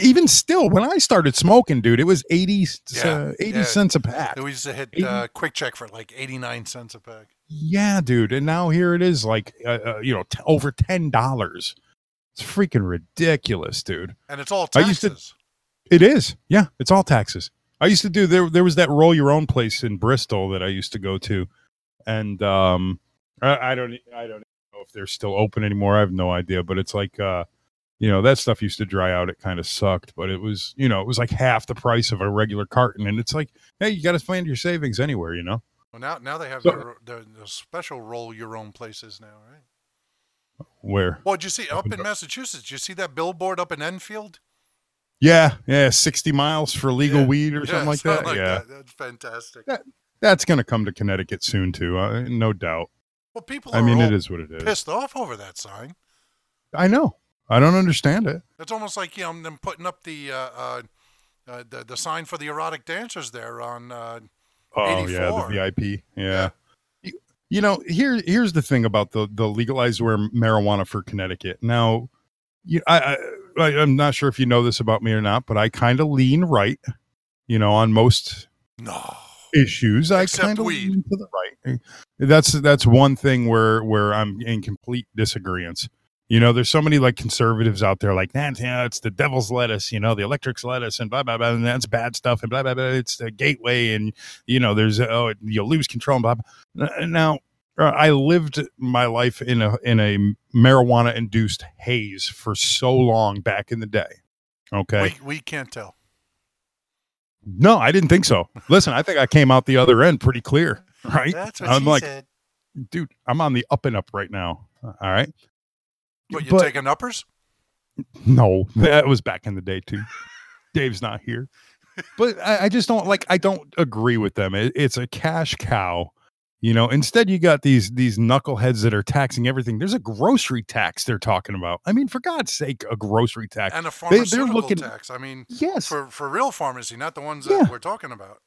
Even still, when I started smoking, dude, it was 80, s- Yeah, uh, 80 yeah. cents a pack. We used to hit uh, quick check for like eighty nine cents a pack. Yeah, dude. And now here it is, like, uh, uh, you know, t- over ten dollars. It's freaking ridiculous, dude. And it's all I used to- taxes. It is. Yeah, it's all taxes. I used to do there. There was that roll your own place in Bristol that I used to go to, and um, I, I don't. I don't know if they're still open anymore. I have no idea. But it's like, uh, you know, that stuff used to dry out. It kind of sucked, but it was, you know, it was like half the price of a regular carton, and it's like, hey, you got to find your savings anywhere, you know. Well, now now they have So- their, their, their special roll your own places now, right? Where? Well, did you see up in in- Massachusetts? Did you see that billboard up in Enfield? Yeah, yeah, sixty miles for legal Yeah, weed or Yeah, something like that. yeah, That's fantastic. Yeah. that's gonna come to Connecticut soon too. Uh, no doubt. Well, people are I mean, it is what it is. pissed off over that sign. I know. I don't understand it. It's almost like you know them putting up the uh, uh, uh, the the sign for the erotic dancers there on. Uh, Oh yeah, the VIP. Yeah. Yeah. You, know, here here's the thing about the the legalized wear marijuana for Connecticut. Now, you, I, I I- I'm not sure if you know this about me or not, but I kind of lean right. You know, on most no. issues, I kind of lean to the right. Eh, that's that's one thing where where I'm in complete disagreement. You know, there's so many like conservatives out there like that. Yeah, it's the devil's lettuce. You know, the electric's lettuce, and blah blah blah, and that's bad stuff, and blah blah blah. It's the gateway, and you know, there's oh, you'll lose control. And blah, blah. Now, Uh, I lived my life in a in a marijuana induced haze for so long back in the day. Okay, We we can't tell. no, I didn't think so. Listen, I think I came out the other end pretty clear. Right? That's what I'm like, said. dude, I'm on the up and up right now. All right. What you but- taking uppers? No, that was back in the day too. Dave's not here, but I, I just don't like. I don't agree with them. It, it's a cash cow. You know, instead you got these these knuckleheads that are taxing everything. There's a grocery tax they're talking about. I mean, for God's sake, a grocery tax. And a They- they're looking- tax. I mean, yes, for for real pharmacy, not the ones Yeah. that we're talking about.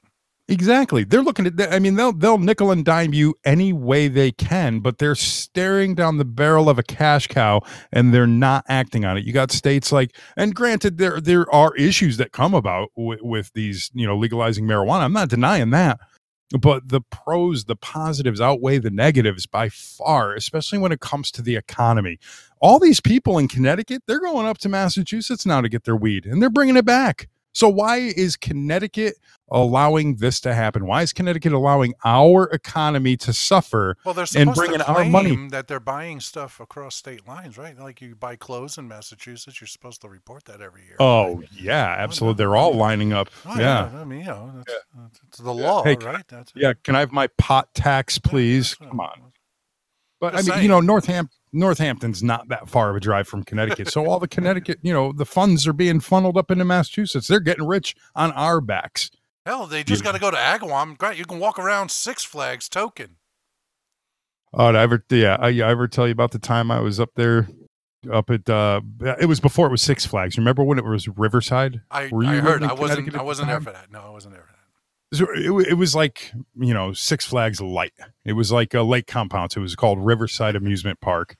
Exactly. They're looking at that. I mean, they'll they'll nickel and dime you any way they can, but they're staring down the barrel of a cash cow and they're not acting on it. You got states like, and granted, there there are issues that come about with, with these, you know, legalizing marijuana. I'm not denying that, but the pros, the positives outweigh the negatives by far, especially when it comes to the economy. All these people in Connecticut, they're going up to Massachusetts now to get their weed, and they're bringing it back. So why is Connecticut allowing this to happen? Why is Connecticut allowing our economy to suffer? Well, they're and bringing our money- that they're buying stuff across state lines, right? Like you buy clothes in Massachusetts, you're supposed to report that every year. Oh right? yeah, absolutely. They're all lining up. Oh, yeah. I mean, you know, that's, that's it's the law, Hey, right? That's Yeah, can I have my pot tax, please? that's Come on. But I mean, you know, Northam- Northampton's not that far of a drive from Connecticut. So all the Connecticut, you know, the funds are being funneled up into Massachusetts. They're getting rich on our backs. Hell, they just Yeah. got to go to Agawam. Great, you can walk around Six Flags token. Oh, did I ever, yeah, I, I ever tell you about the time I was up there, up at, uh, it was before it was Six Flags. Remember when it was Riverside? I, I heard. I wasn't. I wasn't there for that. No, I wasn't there for that. So it, was like you know Six Flags light. It was like a lake compound. So it was called Riverside Amusement Park,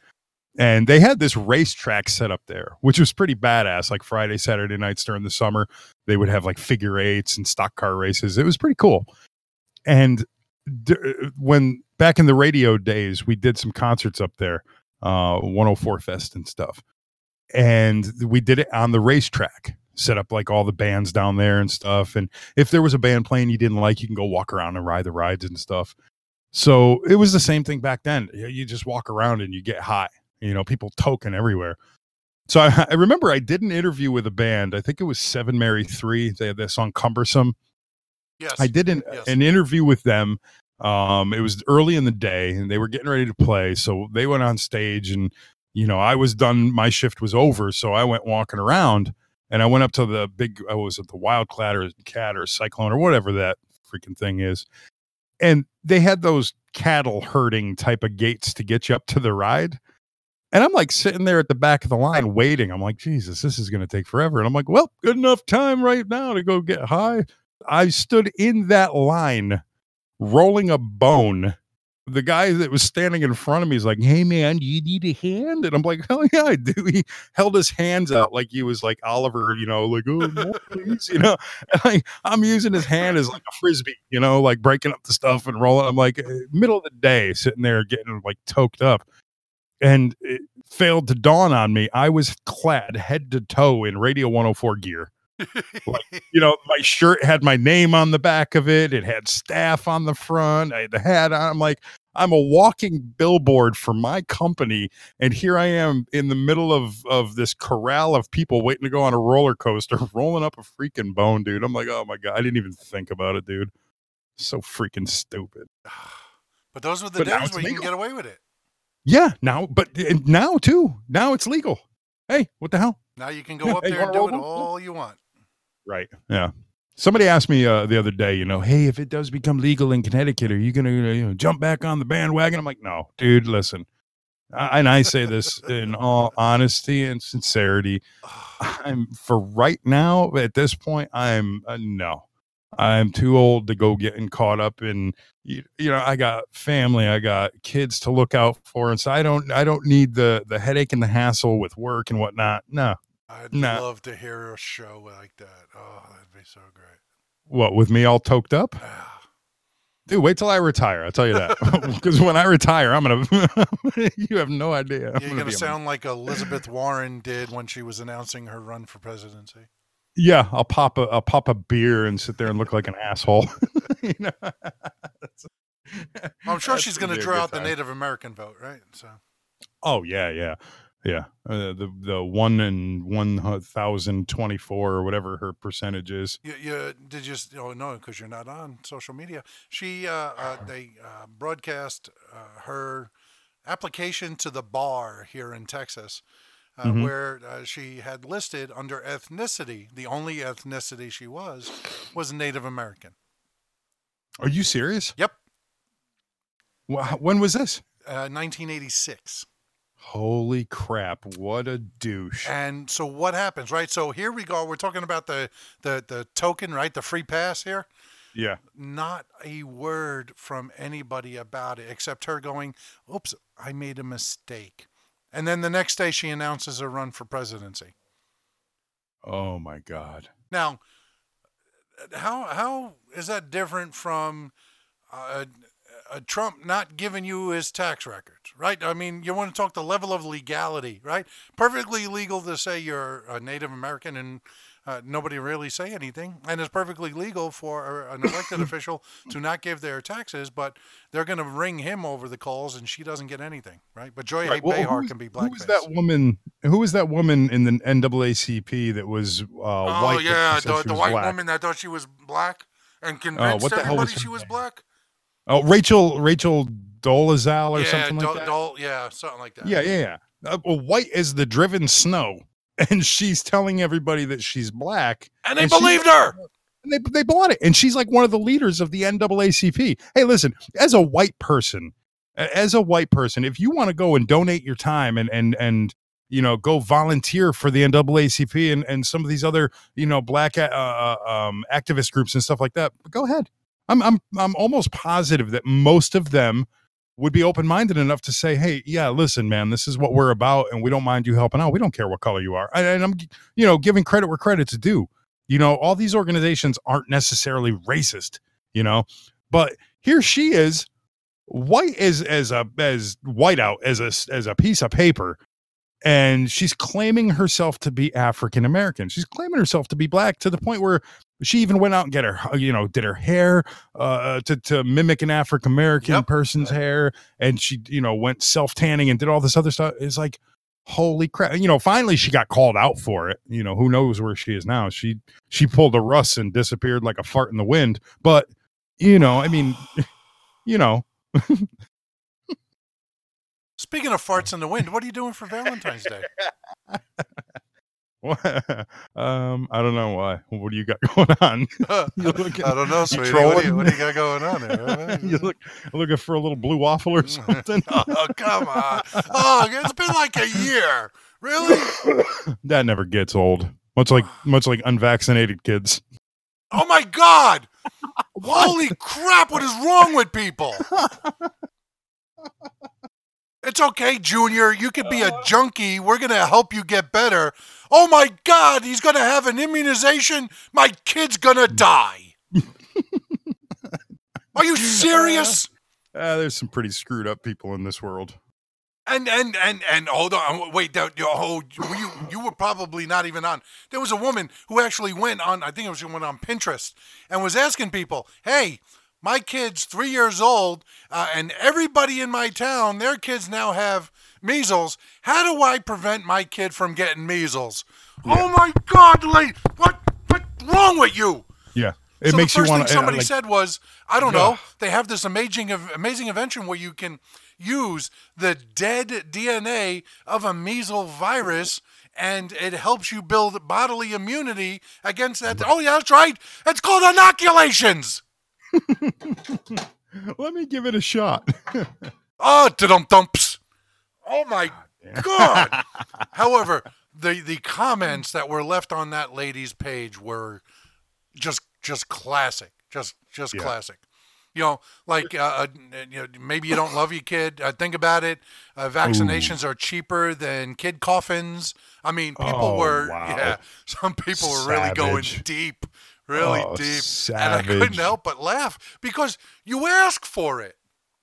and they had this racetrack set up there, which was pretty badass. Like Friday, Saturday nights during the summer, they would have like figure eights and stock car races. It was pretty cool. And d- when back in the radio days, we did some concerts up there, uh, 104 Fest and stuff, and we did it on the racetrack. Set up like all the bands down there and stuff, and if there was a band playing you didn't like, you can go walk around and ride the rides and stuff. So it was the same thing back then. You- just walk around and you get high. You know, people token everywhere. So I, I remember I did an interview with a band. I think it was Seven Mary Three. They had this song "Cumbersome." Yes, I did an, Yes. an interview with them. Um, it was early in the day, and they were getting ready to play. So they went on stage, and you know, I was done. My shift was over, so I went walking around, and I went up to the big. I was at the Wildcat or Cat or Cyclone or whatever that freaking thing is, and they had those cattle herding type of gates to get you up to the ride. And I'm like sitting there at the back of the line waiting. I'm like, Jesus, this is going to take forever. And I'm like, well, good enough time right now to go get high. I stood in that line rolling a bone. The guy that was standing in front of me is like, Hey man, you need a hand? And I'm like, Hell yeah, I do. <laughs> He held his hands out like he was like Oliver, you know, like, oh <laughs> please, you know. <laughs> And like I'm using his hand as like a frisbee, you know, like breaking up the stuff and rolling. I'm like eh, middle of the day, sitting there getting like toked up. And it failed to dawn on me. I was clad head to toe in Radio 104 gear you know, my shirt had my name on the back of it. It had staff on the front. I had the hat on. I'm like, I'm a walking billboard for my company, and here I am in the middle of of this corral of people waiting to go on a roller coaster, <laughs> rolling up a freaking bone, dude. I'm like, oh my god, I didn't even think about it, dude. So freaking stupid. <sighs> But those were the But days where you can get away with it. Yeah, now, but eh, now too. Now it's legal. Hey, what the hell? Now you can go up there and do it all you want. Right. Yeah. Somebody asked me uh, the other day, you know, hey, if it does become legal in Connecticut, are you going to you know, jump back on the bandwagon? I'm like, no, dude, listen. I, and I say this in all honesty and sincerity. I'm for right now, at this point, I'm uh, no. I'm too old to go getting caught up in you, you know, I got family, I got kids to look out for. And so I don't I don't need the the headache and the hassle with work and whatnot. No. I'd Nah. love to hear a show like that. Oh, that'd be so great. What, with me all toked up? Ah, Dude, wait till I retire. I'll tell you that. <laughs> <laughs> Because when I retire, I'm gonna. <laughs> you have no idea. I'm You're gonna sound like Elizabeth Warren did when she was announcing her run for presidency. yeah, I'll pop a I'll pop a beer and sit there and look like an asshole. you know? I'm sure That's she's gonna going to be a draw out the. Native American vote, right? So Oh yeah, yeah, yeah. Uh, the the one and one thousand twenty four or whatever her percentage is. you, you did you s- oh no because you're not on social media. She uh, uh, they uh, broadcast uh, her application to the bar here in Texas. Uh, Mhm. Where uh, she had listed under ethnicity, the only ethnicity she was was Native American. Are you serious? Yep, When was this? uh, 1986. Holy crap! What a douche. And so what happens, right? So here we go. We're talking about the the the token, right? The free pass here. Yeah. Not a word from anybody about it except her going, "Oops, I made a mistake." And then the next day she announces a run for presidency. Oh my god. Now, how how is that different from uh, uh, Trump not giving you his tax records, right? I mean, you want to talk the level of legality, right? Perfectly legal to say you're a Native American and uh, nobody really say anything, and it's perfectly legal for an elected <coughs> official to not give their taxes, but they're going to ring him over the calls, and she doesn't get anything, right? But Joy Right, A. well, Behar can be Who blackface. was that woman? Who was that woman in the NAACP that was uh, Oh white? that yeah, the, the white black? woman that thought she was black and convinced what the hell was everybody she was black. Oh, Rachel Rachel Dolezal or yeah, something like Dol- that. Dol- yeah, something like that. Yeah, yeah, yeah. Uh, well, white is the driven snow, <laughs> and she's telling everybody that she's black, and they And believed her. and they they bought it, and she's like one of the leaders of the NAACP. Hey, listen, as a white person, as a white person, if you want to go and donate your time and and and you know go volunteer for the NAACP and and some of these other you know black uh, uh, um, activist groups and stuff like that, go ahead. I'm I'm I'm almost positive that most of them would be open minded enough to say, "Hey, yeah, listen, man, this is what we're about, and we don't mind you helping out. We don't care what color you are." And, I'm, you know, giving credit where credit's due. You know, all these organizations aren't necessarily racist. You know, but here she is, white as as a as whiteout as a as a piece of paper, and she's claiming herself to be African American. She's claiming herself to be black to the point where she even went out and get her, you know, did her hair uh, to to mimic an African American Yep. person's hair, and she, you know, went self tanning and did all this other stuff. It's like, holy crap! You know, finally she got called out for it. You know, who knows where she is now? She she pulled a Russ and disappeared like a fart in the wind. But you know, I mean, <sighs> you know, <laughs> Speaking of farts in the wind, what are you doing for Valentine's Day? <laughs> um, I don't know why. What do you got <laughs> going on? <laughs> Looking- I don't know, sweetie. What do, you, what do you got going on there? you look looking for a little blue waffle or something. oh, come on. Oh, it's been like a year. Really? that never gets old. Much like <sighs> much like unvaccinated kids. Oh, my God. Holy crap. What is wrong with people? It's okay, Junior. You could be a junkie. We're going to help you get better. Oh, my God. He's going to have an immunization. My kid's going <laughs> to die. Are you <laughs> serious? Uh, there's some pretty screwed up people in this world. And and and and hold on, wait. That, you- oh, you you were probably not even on. There was a woman who actually went on. I think it was went on Pinterest and was asking people, "Hey, my kid's three years old, uh, and everybody in my town, their kids now have measles. How do I prevent my kid from getting measles? Oh my God, late. What what's wrong with you? Yeah, it so makes the you first want thing somebody like, said was, I don't know. They have this amazing, amazing invention where you can use the dead DNA of a measles virus, and it helps you build bodily immunity against that. Oh yeah, that's right. It's called inoculations. <laughs> Let me give it a shot. <laughs> Oh, dum dumps. Oh my God. <laughs> However, the the comments that were left on that lady's page were just just classic, just just Yeah. classic. You know, like uh, uh, you know, maybe you don't love your kid. Uh, think about it. Uh, vaccinations are cheaper than kid coffins. I mean, people Oh, were wow. yeah. Some people were really going deep, really Oh, deep, and I couldn't help but laugh because you ask for it.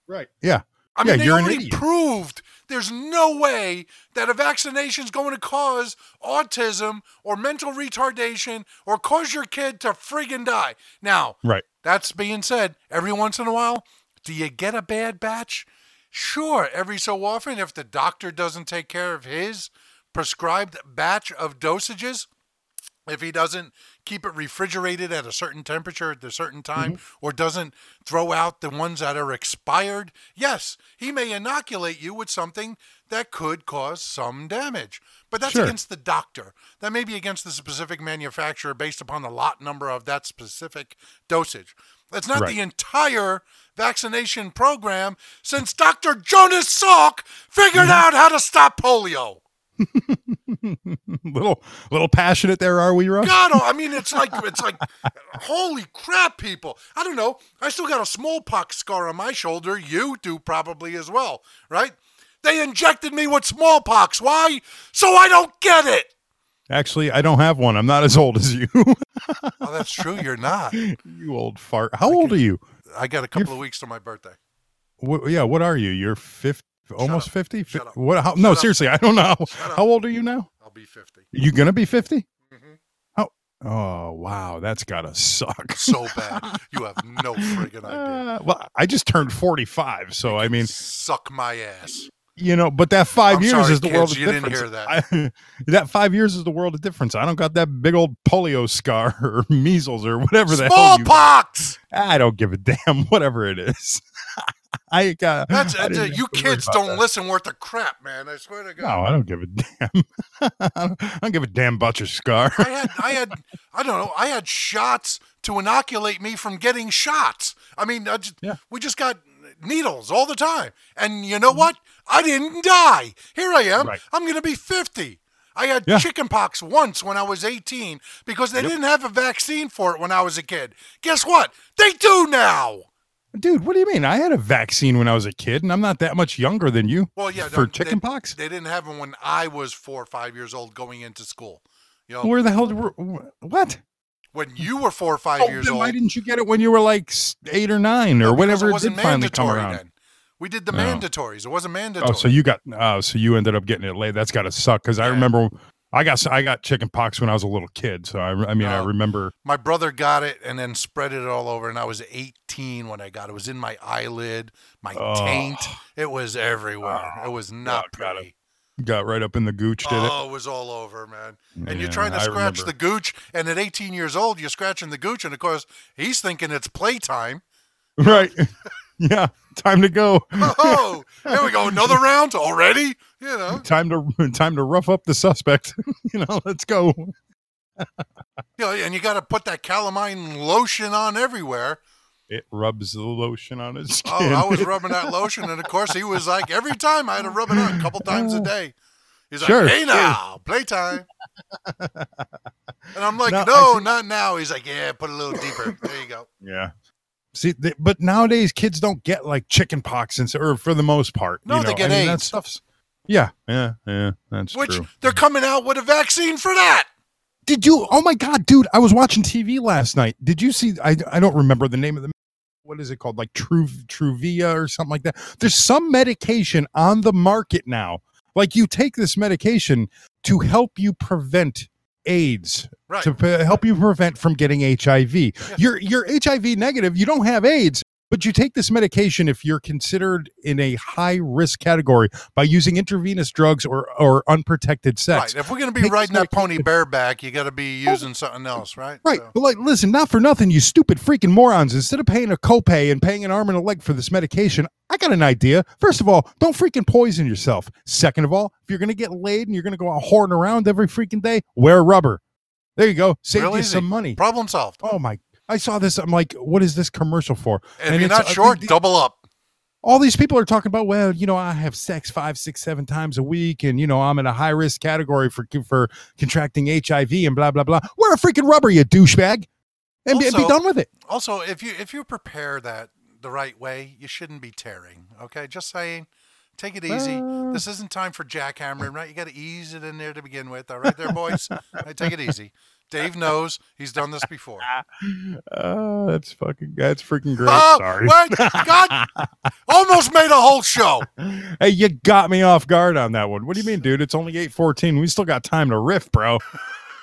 right. Yeah. I Yeah, mean, they you're an already idiot. proved there's no way that a vaccination is going to cause autism or mental retardation or cause your kid to friggin' die. Now, Right. that's being said, every once in a while, do you get a bad batch? Sure, every so often, if the doctor doesn't take care of his prescribed batch of dosages, if he doesn't keep it refrigerated at a certain temperature at a certain time mm-hmm. or doesn't throw out the ones that are expired, yes, he may inoculate you with something that could cause some damage. But that's Sure. against the doctor. That may be against the specific manufacturer based upon the lot number of that specific dosage. That's not Right. the entire vaccination program since Dr. Jonas Salk figured mm-hmm. out how to stop polio. <laughs> little little passionate there, are we, Russ? God, oh, I mean, it's like it's like, <laughs> holy crap, people! I don't know. I still got a smallpox scar on my shoulder. You do probably as well, right? They injected me with smallpox. Why? So I don't get it. Actually, I don't have one. I'm not as old as you. <laughs> Oh, that's true. You're not. you old fart. How old are you? I got a couple of weeks to my birthday. What, yeah, what are you? You're 50, almost up. 50? Shut up. What how, No, up. seriously, I don't know. How old are you now? I'll be 50. You going to be 50? Mhm. How Oh wow, that's gotta suck. So bad. You have no friggin' <laughs> idea. Uh, well, I just turned forty-five, so I mean, Suck my ass. you know, but that 5 I'm years sorry, is the kids, world of you didn't hear that. I- <laughs> that five years is the world of difference. I don't got that big old polio scar <laughs> or measles or whatever the hell. Smallpox. I don't give a damn, whatever it is. I got. That's I uh, you have to worry kids don't that. listen worth a crap, man. I swear to God. No, I don't give a damn. <laughs> I don't give a damn about your scar. I had I had I don't know. I had shots to inoculate me from getting shots. I mean, I just, Yeah. We just got needles all the time. And you know what? I didn't die. Here I am. Right. I'm going to be 50. I had Yeah. chicken pox once when I was 18 because they didn't have a vaccine for it when I was a kid. Guess what? They do now. Dude, what do you mean? I had a vaccine when I was a kid, and I'm not that much younger than you. Well, yeah, for no, chicken they. They didn't have them when I was four or five years old going into school. You know, Where the hell? Did, what? when you were four or five Oh, years then old. why didn't you get it when you were like eight or nine or because whenever it it, wasn't did finally come around? then. We did the No. mandatories. It wasn't mandatory. Oh, so you got oh, so you ended up getting it late. That's got to suck because I remember I got I got chicken pox when I was a little kid. So I, I mean I Oh. remember. My brother got it and then spread it all over, and I was 18 when I got it. It was in my eyelid, my Oh. taint. It was everywhere. Ah, it was not God, pretty. Got right up in the gooch, did it? Oh, it was all over, man. And you're trying to scratch the gooch, and at 18 years old, you're scratching the gooch, and of course, he's thinking it's playtime. <laughs> Right. <laughs> yeah. Time to go. Oh, here we go, another round already. You know, time to time to rough up the suspect. <laughs> you know, let's go. <laughs> you know, and you got to put that calamine lotion on everywhere. It rubs the lotion on his oh, skin. Oh, I was <laughs> rubbing that lotion, and of course, he was like, every time I had to rub it on a couple times a day. He's like, Sure, hey sure. now, playtime. and I'm like, No, no, think- not now. He's like, yeah, put a little deeper. There you go. Yeah. See, th- but nowadays kids don't get like chicken pox and or for the most part. No, you they get I mean, That AIDS. stuff's. Yeah, yeah, yeah. That's Which true. they're coming out with a vaccine for that. Did you? Oh my god, dude! I was watching TV last night. Did you see? I I don't remember the name of the. What is it called? Like Tru Truvia or something like that. There's some medication on the market now. Like you take this medication to help you prevent AIDS, Right. to p- help you prevent from getting HIV. You're you're HIV negative. You don't have AIDS, but you take this medication if you're considered in a high risk category by using intravenous drugs or or unprotected sex. Right. If we're going to be Take riding that pony bareback, you got to be using something else, right? Right. So- But like, listen, not for nothing, you stupid freaking morons. Instead of paying a copay and paying an arm and a leg for this medication, I got an idea. First of all, don't freaking poison yourself. Second of all, if you're going to get laid and you're going to go out whoring around every freaking day, wear rubber. There you go. Save Real you easy. some money. Problem solved. Oh my. I saw this. I'm like, what is this commercial for? And if you're it's, not uh, short, the- double up. all these people are talking about well you know i have sex five six seven times a week and you know i'm in a high risk category for for contracting hiv and blah blah blah wear a freaking rubber you douchebag and, be, and be done with it Also, if you if you prepare that the right way, you shouldn't be tearing. Okay, just saying. Take it easy. this isn't time for jackhammering, right? You got to ease it in there to begin with. All right, there, boys. Right, take it easy. Dave knows. He's done this before. <laughs> oh that's fucking that's freaking great. Oh, sorry. wait, God, <laughs> almost made a whole show. hey you got me off guard on that one. What do you mean dude? It's only 814 we still got time to riff bro.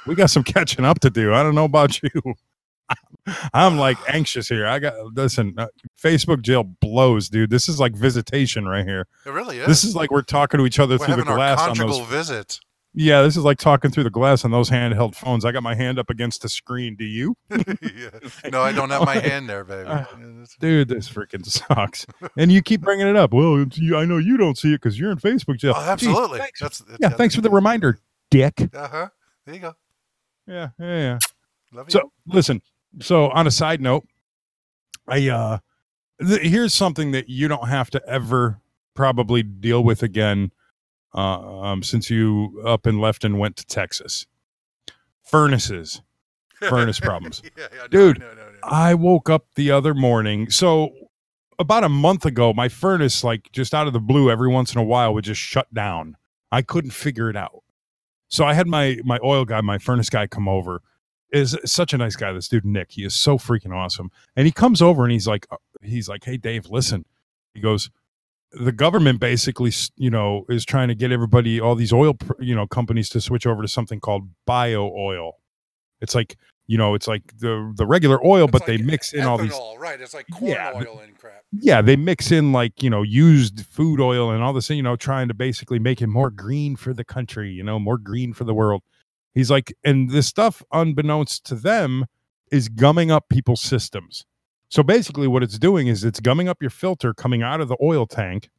We got some catching up to do. I don't know about you. <laughs> I'm like anxious here. I got listen uh, facebook jail blows dude. This is like visitation right here. It really is. This is. like we're talking to each other We're through the having our glass on those. visit. Yeah, this is like talking through the glass on those handheld phones. I got my hand up against the screen. Do you, <laughs> yeah. No, I don't have my <laughs> hand there, baby. Uh, dude? This freaking sucks. and you keep bringing it up. Well, you, I know you don't see it because you're in Facebook jail. Oh, absolutely. thanks. That's yeah, thanks for the reminder, Dick. Uh huh. There you go. Yeah, yeah, yeah. Love you. So listen. So on a side note, I uh, th- here's something that you don't have to ever probably deal with again, uh, um, since you up and left and went to Texas. Furnaces, furnace <laughs> problems. Yeah, yeah, no, Dude, no, no. I woke up the other morning. So about a month ago, my furnace, like just out of the blue, every once in a while would just shut down. I couldn't figure it out. So I had my my oil guy, my furnace guy, come over. Is such a nice guy. This dude Nick, he is so freaking awesome. And he comes over and he's like, uh, he's like, hey Dave, listen. He goes, the government basically, you know, is trying to get everybody, all these oil, you know, companies to switch over to something called bio oil. It's like You know, it's like the the regular oil, but It's they like mix in all these ethanol, right? It's like corn Yeah, oil and crap. yeah, they mix in like, you know, used food oil and all this, you know, trying to basically make it more green for the country, you know, more green for the world. He's like, and this stuff, unbeknownst to them, is gumming up people's systems. So basically, what it's doing is it's gumming up your filter coming out of the oil tank,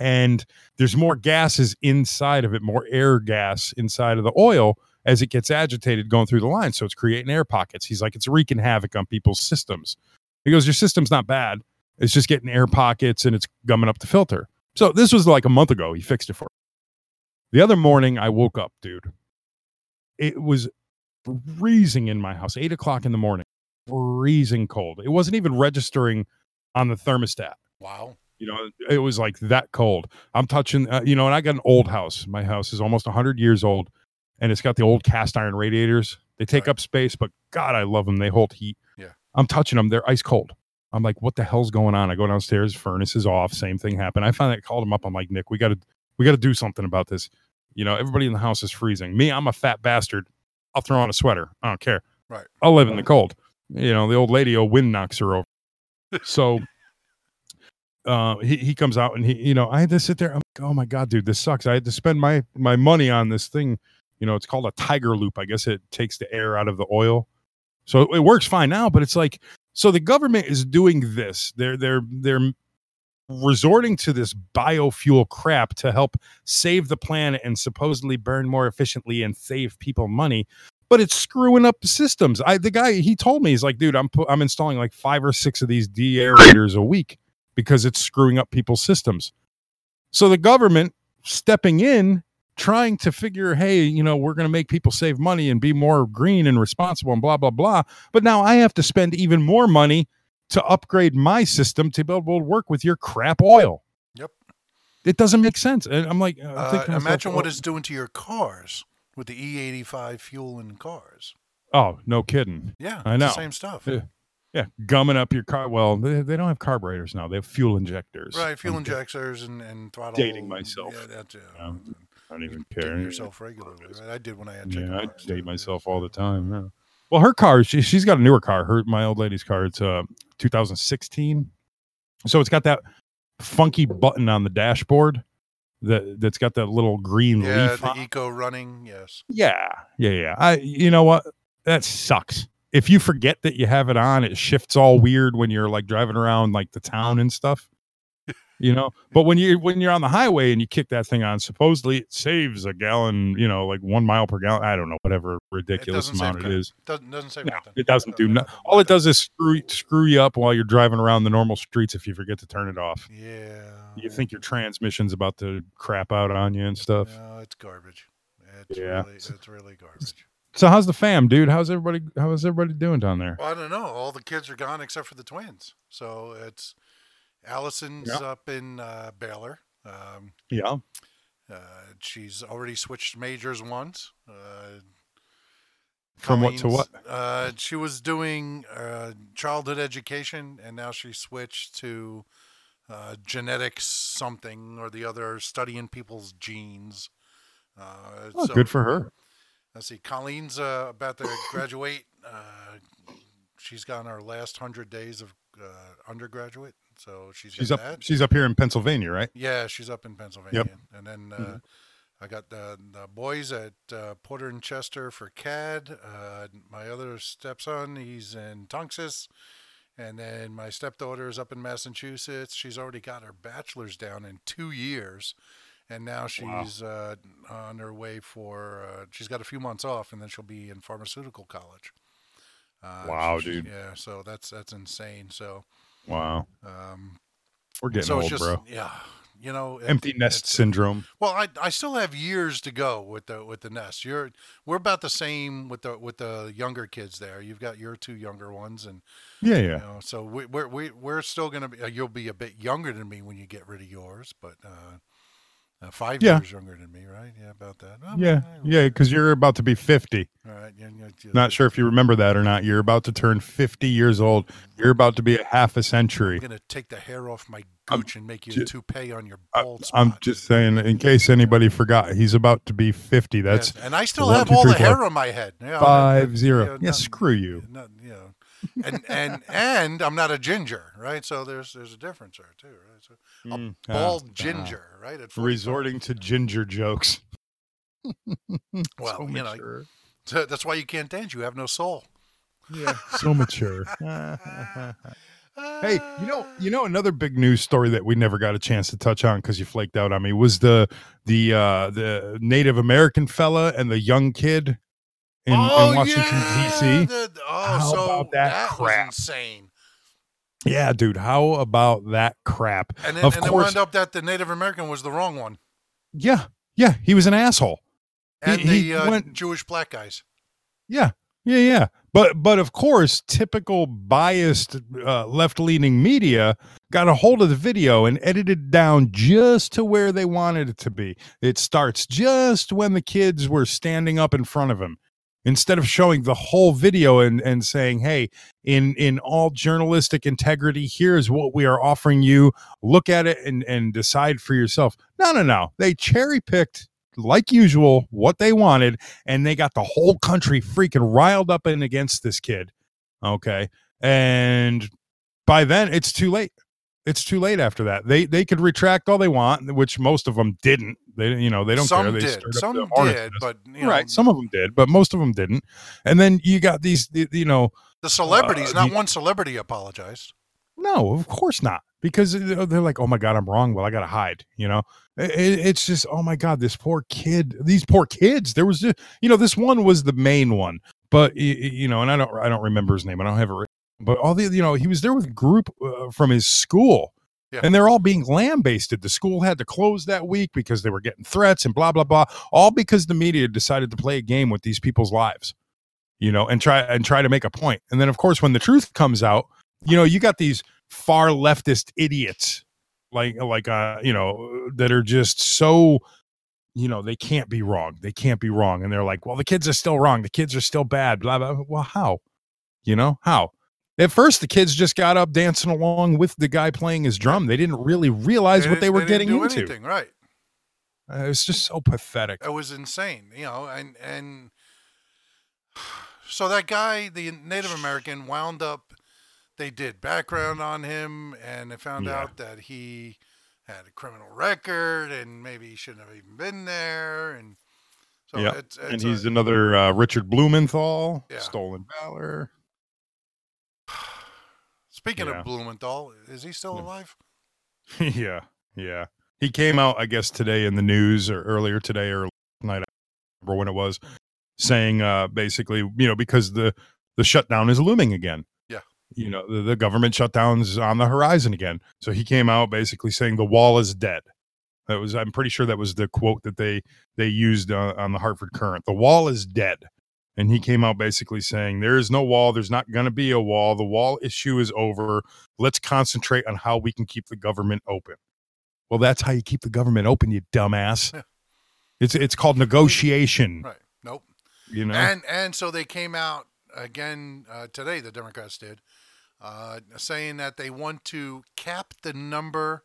and there's more gases inside of it, more air gas inside of the oil as it gets agitated going through the line. So it's creating air pockets. He's like, it's wreaking havoc on people's systems. He goes, Your system's not bad. It's just getting air pockets and it's gumming up the filter. So this was like a month ago. He fixed it for. me. The other morning, I woke up, dude. It was freezing in my house, eight o'clock in the morning, freezing cold. It wasn't even registering on the thermostat. Wow. You know, it was like that cold. I'm touching, uh, you know, and I got an old house. My house is almost 100 years old, and it's got the old cast iron radiators. They take Right. up space, but God, I love them. They hold heat. Yeah. I'm touching them. They're ice cold. I'm like, what the hell's going on? I go downstairs, furnace is off. Same thing happened. I finally called him up. I'm like, Nick, we got to, we got to do something about this. You know, everybody in the house is freezing. Me, I'm a fat bastard. I'll throw on a sweater. I don't care. Right. I'll live in the cold. You know, the old lady, a wind knocks her over. <laughs> So uh he, he comes out and he you know i had to sit there. I'm like oh my god dude this sucks. I had to spend my my money on this thing. You know it's called a tiger loop. I guess it takes the air out of the oil. So it works fine now but it's like so the government is doing this. They're they're they're resorting to this biofuel crap to help save the planet and supposedly burn more efficiently and save people money but it's screwing up the systems i the guy he told me he's like dude i'm pu- i'm installing like five or six of these de-aerators a week because it's screwing up people's systems. So the government stepping in, trying to figure, hey, you know, we're going to make people save money and be more green and responsible and blah, blah, blah. But now I have to spend even more money to upgrade my system to be able to work with your crap oil. Yep. It doesn't make sense. And I'm like, I'm Uh, thinking to myself, imagine what oh, it's doing to your cars with the E85 fuel in cars. Oh, no kidding. Yeah, I know. same stuff. Yeah. Yeah, gumming up your car. Well, they, they don't have carburetors now. They have fuel injectors. Right, fuel I'm injectors and, and throttle. Dating myself. Yeah, that's it. Yeah, I don't even care. Dating yourself regularly. Right? I did when I had Yeah, I date myself all the time. Yeah. Well, her car, she, she's got a newer car. Her my old lady's car. It's uh 2016, so it's got that funky button on the dashboard that that's got that little green Yeah, leaf. the on- eco running. Yes. yeah, yeah, yeah. I you know what? That sucks. If you forget that you have it on, it shifts all weird when you're like driving around like the town and stuff. You know, but when you when you're on the highway and you kick that thing on, supposedly it saves a gallon, you know, like one mile per gallon. I don't know, whatever ridiculous save amount it is. Doesn't doesn't say No, nothing. it doesn't do no- nothing. All it does is screw screw you up while you're driving around the normal streets if you forget to turn it off. Yeah. You think your transmission's about to crap out on you and stuff. No, it's garbage. It's Yeah. really it's really garbage. So how's the fam, dude? How's everybody how is everybody doing down there? Well, I don't know. All the kids are gone except for the twins. So it's Allison's Yeah. up in uh, Baylor. Um, Yeah. uh, she's already switched majors once. Uh, From what to what? Uh, she was doing uh, childhood education, and now she switched to uh, genetics something or the other, studying people's genes. Uh, Oh, so- good for her. Let's see. Colleen's uh, about to graduate. Uh, she's got her last hundred days of uh, undergraduate, so she's She's up that. she's up here in Pennsylvania, right? Yeah, she's up in Pennsylvania. Yep. And then uh, I got the, the boys at uh, Porter and Chester for CAD. Uh, my other stepson, he's in Tunxis. And then my stepdaughter is up in Massachusetts. She's already got her bachelor's down in two years. And now she's uh, on her way for, uh, she's got a few months off and then she'll be in pharmaceutical college. Uh, Wow, dude. Yeah, so that's that's insane. So, Wow. um, We're getting so old, it's just, bro. yeah, you know, it- Empty nest it's- syndrome. well, I I still have years to go with the with the nest. You're we're about the same with the with the younger kids there. You've got your two younger ones, and Yeah, you yeah. know, so we, we're we, we're still gonna be. Uh, you'll be a bit younger than me when you get rid of yours, but uh, Uh, five Yeah. years younger than me, right? Yeah, about that. Oh, Yeah, I- yeah, because you're about to be 50. All right. Yeah, yeah, yeah. Not sure if you remember that or not. You're about to turn 50 years old. You're about to be a half a I'm century. gonna take the hair off my I'm gooch and make you ju- a toupee on your bald spot. I'm just saying, in case anybody forgot, he's about to be 50. That's Yes, and I still have all the hair on my head. Know, five zero. Yeah, not- screw you. not, you know, and and and I'm not a ginger, right? So there's there's a difference there too, right? So a Mm, ah, bald ah. ginger, right? At Resorting to ginger jokes. <laughs> Well, so you know. So that's why you can't dance. You have no soul. yeah, <laughs> so mature. <laughs> Hey, you know, you know another big news story that we never got a chance to touch on because you flaked out on me was the the uh the Native American fella and the young kid in, in Washington D.C. Oh, the- oh, How so about that crap? was insane. Yeah, dude, how about that crap? And then, of and course, wound up that the Native American was the wrong one, yeah, yeah, he was an asshole. And he the uh, went- Jewish black guys. Yeah, yeah, yeah. But but of course, typical biased uh, left-leaning media got a hold of the video and edited it down just to where they wanted it to be. It starts just when the kids were standing up in front of him. Instead of showing the whole video and, and saying, hey, in, in all journalistic integrity, here's what we are offering you. Look at it and, and decide for yourself. No, no, no. They cherry picked like usual, what they wanted, and they got the whole country freaking riled up and against this kid. Okay. And by then it's too late. It's too late after that. They they could retract all they want, which most of them didn't. They you know, they don't Some care. They did, some did, but you know, right, some of them did, but most of them didn't. And then you got these you know, the celebrities. uh, not the- one celebrity apologized. no, of course not. Because they're like, oh my God, I'm wrong. Well, I got to hide, you know? It- it- it's just, oh my God, this poor kid, these poor kids. There was just, you know, this one was the main one, but, you know, and I don't, I don't remember his name. I don't have it but all the, you know, he was there with a group uh, from his school. Yeah. And they're all being lambasted. The school had to close that week because they were getting threats and blah blah blah. All because the media decided to play a game with these people's lives, you know, and try and try to make a point. And then, of course, when the truth comes out, you know, you got these far leftist idiots like like uh you know that are just so you know they can't be wrong they can't be wrong and they're like well the kids are still wrong the kids are still bad blah blah well how you know how at first the kids just got up dancing along with the guy playing his drum they didn't really realize what didn't- they were didn't getting into Anything, right? Uh, was just so pathetic It was insane, you know, and and <sighs> so that guy, the Native American, wound up. They did background on him, and they found Yeah. out that he had a criminal record, and maybe he shouldn't have even been there, and so Yep. it's, and he's a, another uh, richard blumenthal Yeah. stolen valor speaking yeah. of Blumenthal, is he still alive? <laughs> yeah, yeah. He came out, I guess, today in the news or earlier today or last night, I remember when it was, saying uh, basically, you know, because the the shutdown is looming again. Yeah. You know, the, the government shutdown's on the horizon again. So he came out basically saying the wall is dead. That was, I'm pretty sure that was the quote that they they used uh, on the Hartford Courant. The wall is dead. And he came out basically saying, There is no wall. There's not going to be a wall. The wall issue is over. Let's concentrate on how we can keep the government open. Well, that's how you keep the government open, you dumbass. Yeah. It's it's called negotiation. Right. Nope. You know, And and so they came out again uh, today. The Democrats did, uh, saying that they want to cap the number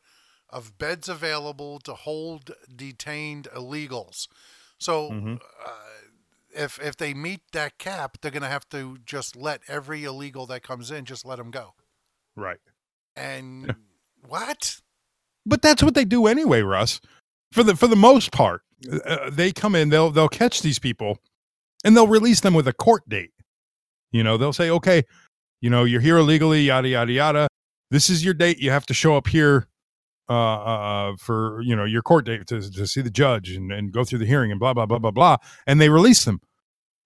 of beds available to hold detained illegals. So Mhm. uh, if if they meet that cap, they're going to have to just let every illegal that comes in just let them go. right? And what? But that's what they do anyway, Russ. For the for the most part, uh, they come in, they'll they'll catch these people, and they'll release them with a court date. You know, they'll say, okay, you know, you're here illegally, yada yada yada. This is your date. You have to show up here uh, uh, for you know your court date to to see the judge and and go through the hearing and blah blah blah blah blah. And they release them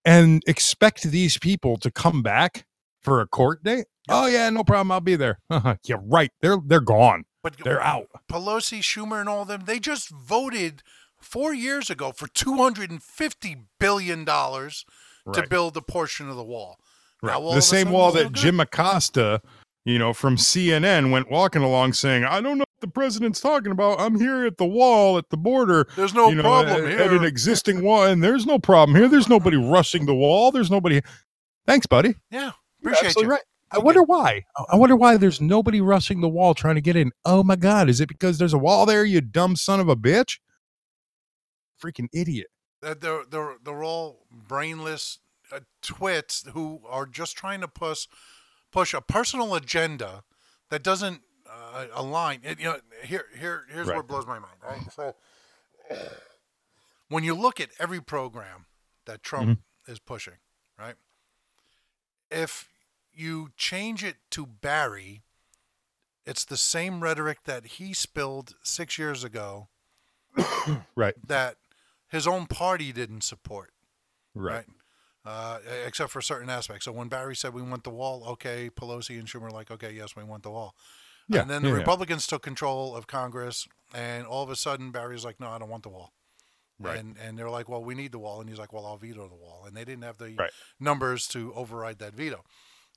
and expect these people to come back for a court date. Oh yeah, no problem. I'll be there. <laughs> yeah, right. They're they're gone. But They're out. Pelosi, Schumer, and all them, they just voted four years ago for $250 billion to build a portion of the wall. Right. of The same wall that good. Jim Acosta, you know, from CNN went walking along saying, I don't know the president's talking about. I'm here at the wall at the border. There's no you know, problem at, here. at an existing wall, and there's no problem here. There's nobody rushing the wall. There's nobody. Thanks, buddy. yeah, appreciate you. right. I wonder why. I wonder why there's nobody rushing the wall trying to get in. Oh my God! Is it because there's a wall there? You dumb son of a bitch! Freaking idiot! that they're they're they're all brainless uh, twits who are just trying to push push a personal agenda that doesn't uh, line, It, you know, here here here's Right. what blows my mind. Right, so when you look at every program that Trump is pushing, right, if you change it to Barry, it's the same rhetoric that he spilled six years ago <coughs> Right, that his own party didn't support, right, right? Uh, except for certain aspects. So when Barry said we want the wall, okay, Pelosi and Schumer like, okay, yes, we want the wall. Yeah, and then the yeah, yeah. Republicans took control of Congress, and all of a sudden Barry's like, no, I don't want the wall. Right. And and they're like, well, we need the wall, and he's like, well, I'll veto the wall, and they didn't have the Right. numbers to override that veto.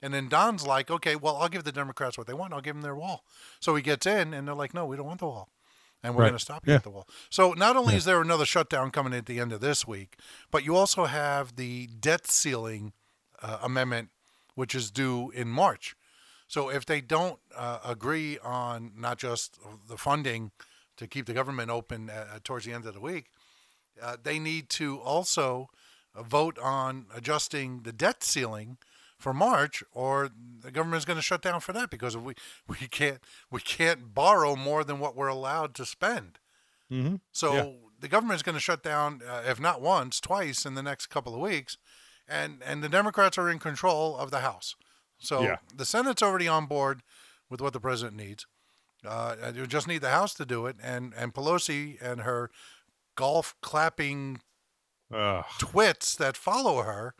And then Don's like, okay, well, I'll give the Democrats what they want. I'll give them their wall. So he gets in, and they're like, no, we don't want the wall. And we're Right. going to stop you Yeah. at the wall. So not only is there another shutdown coming at the end of this week, but you also have the debt ceiling uh, amendment, which is due in March. So if they don't uh, agree on not just the funding to keep the government open uh, towards the end of the week, uh, they need to also uh, vote on adjusting the debt ceiling for March, or the government is going to shut down for that because we <laughs> we can't we can't borrow more than what we're allowed to spend. Mhm. So Yeah. the is going to shut down, uh, if not once, twice in the next couple of weeks, and and the Democrats are in control of the House. So Yeah. the Senate's already on board with what the president needs. Uh, you just need the House to do it, and and Pelosi and her golf clapping Ugh. twits that follow her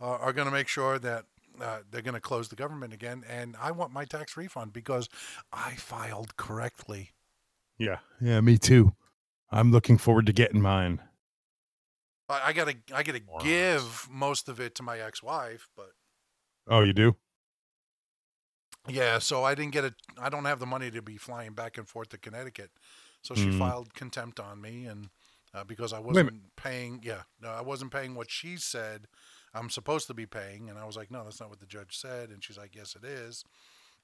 uh, are going to make sure that uh, they're going to close the government again. And I want my tax refund because I filed correctly. yeah, yeah, me too. I'm looking forward to getting mine. I, I gotta I gotta Morons. give most of it to my ex-wife, but Oh, you do? Yeah, so I didn't get it. I don't have the money to be flying back and forth to Connecticut, so she Mm. filed contempt on me, and uh, because I wasn't paying, yeah, no, I wasn't paying what she said I'm supposed to be paying, and I was like, no, that's not what the judge said, and she's like, yes, it is.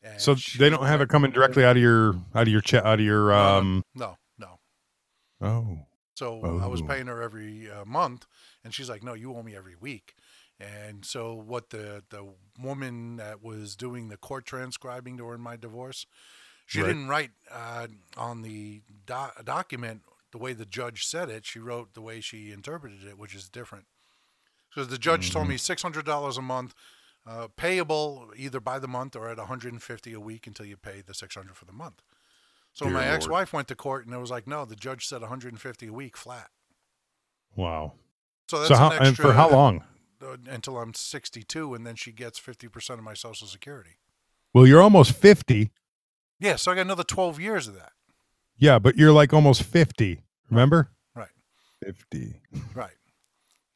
And So they don't have it coming directly out of your out of your cha- out of your um. No, no. Oh, So I was Oh. paying her every uh, month, and she's like, "No, you owe me every week." And so what the the woman that was doing the court transcribing during my divorce, she Right. didn't write uh, on the do- document the way the judge said it. She wrote the way she interpreted it, which is different. So the judge told me six hundred dollars a month, uh, payable either by the month or at one hundred and fifty a week until you pay the six hundred for the month. So Dear my Lord. ex-wife went to court and it was like, no, the judge said 150 a week flat. wow. So that's So how an and for how long? Until I'm 62, and then she gets 50% of my Social Security. Well, you're almost fifty. Yeah, so I got another 12 years of that. Yeah, but you're like almost fifty. Remember? Right, Fifty. right.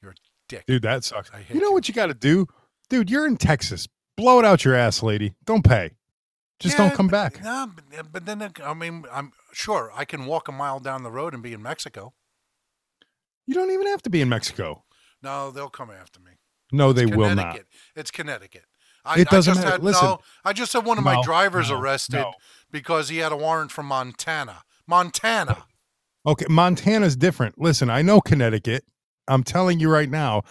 You're a dick. Dude, that sucks. I hate You know you. what you got to do, dude? You're in Texas. Blow it out your ass, lady. Don't pay. Just Yeah, don't come but- back. No, but, but then I mean, I'm sure I can walk a mile down the road and be in Mexico. You don't even have to be in Mexico. No, they'll come after me. No, they will not. It's Connecticut. I, It doesn't I just matter. Had, Listen. no, I just had one of my drivers no, arrested no. because he had a warrant from Montana. Montana. Okay, Montana's different. Listen, I know Connecticut. I'm telling you right now,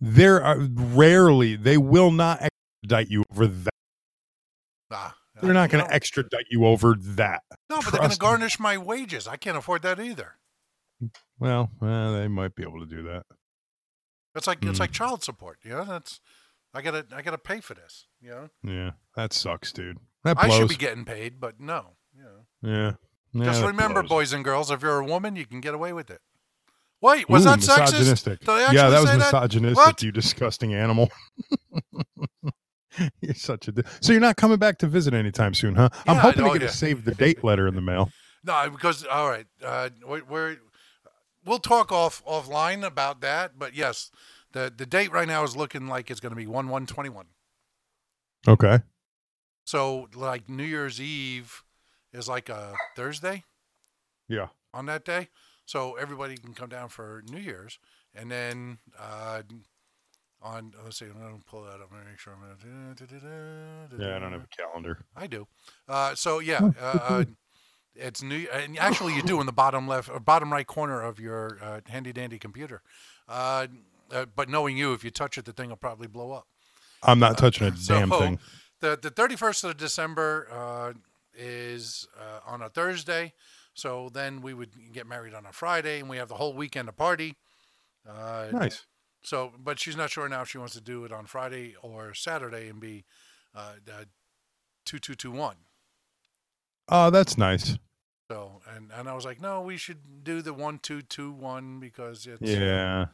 there are rarely they will not extradite you over that. Nah, They're not going to extradite you over that. No, but they're going to Trust me. garnish my wages. I can't afford that either. Well, uh, they might be able to do that. It's like it's Mm. like child support. You know, that's I gotta I gotta pay for this. You know, Yeah, that sucks, dude. That I should be getting paid, but no. You know. yeah. Yeah, Just remember, blows. boys and girls, if you're a woman, you can get away with it. Wait, was Ooh, that sexist? misogynistic. I yeah, that was misogynistic. What? You disgusting animal. <laughs> you're such a. di- So you're not coming back to visit anytime soon, huh? I'm hoping to get yeah. a save the date letter in the mail. No, because all right, uh, we- we're we'll talk off offline about that. But yes, the the date right now is looking like it's going to be one one twenty one. Okay. So like New Year's Eve is like a Thursday Yeah. on that day, so everybody can come down for New Year's, and then uh, on let's see, I'm gonna pull that up and make sure I'm gonna. Yeah, I don't have a calendar. I do. Uh, so yeah, uh, uh, it's new. And actually, you do in the bottom left or bottom right corner of your uh, handy dandy computer. Uh, uh, but knowing you, if you touch it, the thing will probably blow up. I'm not touching a So damn thing. the the 31st of December uh, is uh, on a Thursday. So then we would get married on a Friday, and we have the whole weekend to party. Uh, Nice. So, but she's not sure now if she wants to do it on Friday or Saturday and be uh, uh, two two two one. Oh, that's nice. So, and and I was like, no, we should do the one two two one because it's Yeah.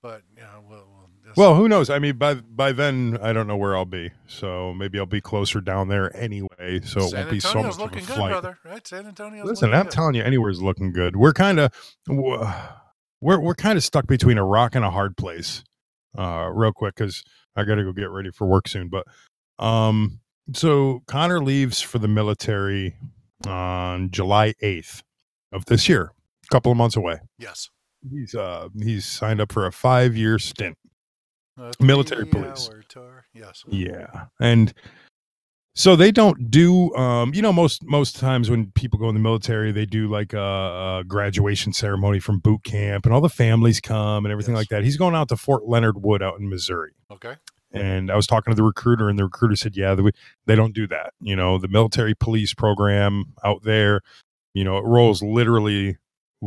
But yeah, well, well, Well, who knows? I mean, by by then, I don't know where I'll be. So maybe I'll be closer down there anyway. So it San won't be so Antonio's much of a looking good, flight. brother. Right, San Antonio's Listen, looking I'm good. telling you, anywhere's looking good. We're kind of we're we're kind of stuck between a rock and a hard place. Uh, real quick, because I got to go get ready for work soon. But um, so Connor leaves for the military on July 8th of this year, a couple of months away. Yes. He's uh he's signed up for a five year stint. A Military police. Tour. Yes. Yeah, and so they don't do. Um, you know, most most times when people go in the military, they do like a, a graduation ceremony from boot camp, and all the families come and everything Yes. like that. He's going out to Fort Leonard Wood out in Missouri. Okay. And I was talking to the recruiter, and the recruiter said, "Yeah, they, they don't do that. You know, the military police program out there, you know, it rolls literally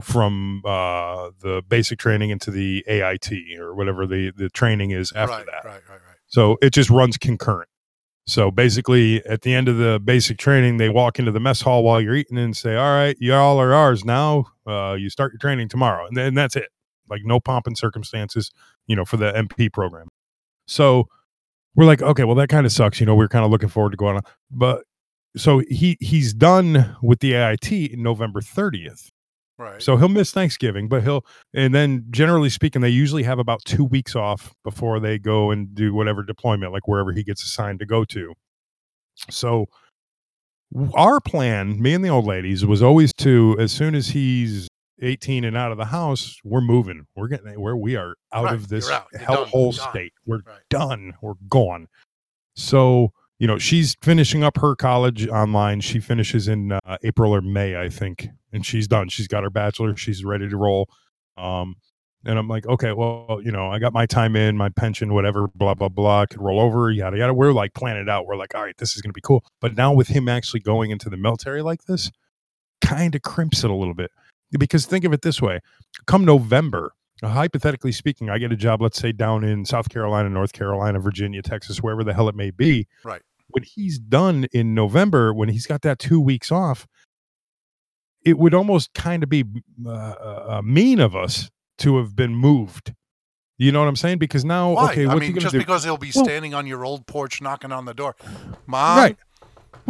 from uh, the basic training into the AIT or whatever the the training is after right, that. Right. Right. Right. So it just runs concurrent. So basically, at the end of the basic training, they walk into the mess hall while you're eating and say, "All right, y'all are ours now. Uh, you start your training tomorrow," and then that's it. Like no pomp and circumstances, you know, for the MP program. So we're like, okay, well, that kind of sucks. You know, we're kind of looking forward to going on, but so he he's done with the AIT in November 30th. Right. So he'll miss Thanksgiving, but he'll, and then generally speaking, they usually have about two weeks off before they go and do whatever deployment, like wherever he gets assigned to go to. So our plan, me and the old ladies, was always to, as soon as he's 18 and out of the house, we're moving. We're getting where we are out Right, of this you're out. You're done. hellhole state. We're Right. done. We're gone. So, you know, she's finishing up her college online. She finishes in uh, April or May, I think, and she's done. She's got her bachelor. She's ready to roll. Um, and I'm like, okay, well, you know, I got my time in, my pension, whatever, blah blah blah. I could roll over, yada yada. We're like planning it out. We're like, all right, this is gonna be cool. But now with him actually going into the military like this, kind of crimps it a little bit. Because think of it this way: come November, uh, hypothetically speaking, I get a job, let's say down in South Carolina, North Carolina, Virginia, Texas, wherever the hell it may be. Right. When he's done in November, when he's got that two weeks off, it would almost kind of be uh, uh, mean of us to have been moved. You know what I'm saying? Because now, Why? okay, I mean, just do? because he'll be Well- standing on your old porch knocking on the door, mom. right.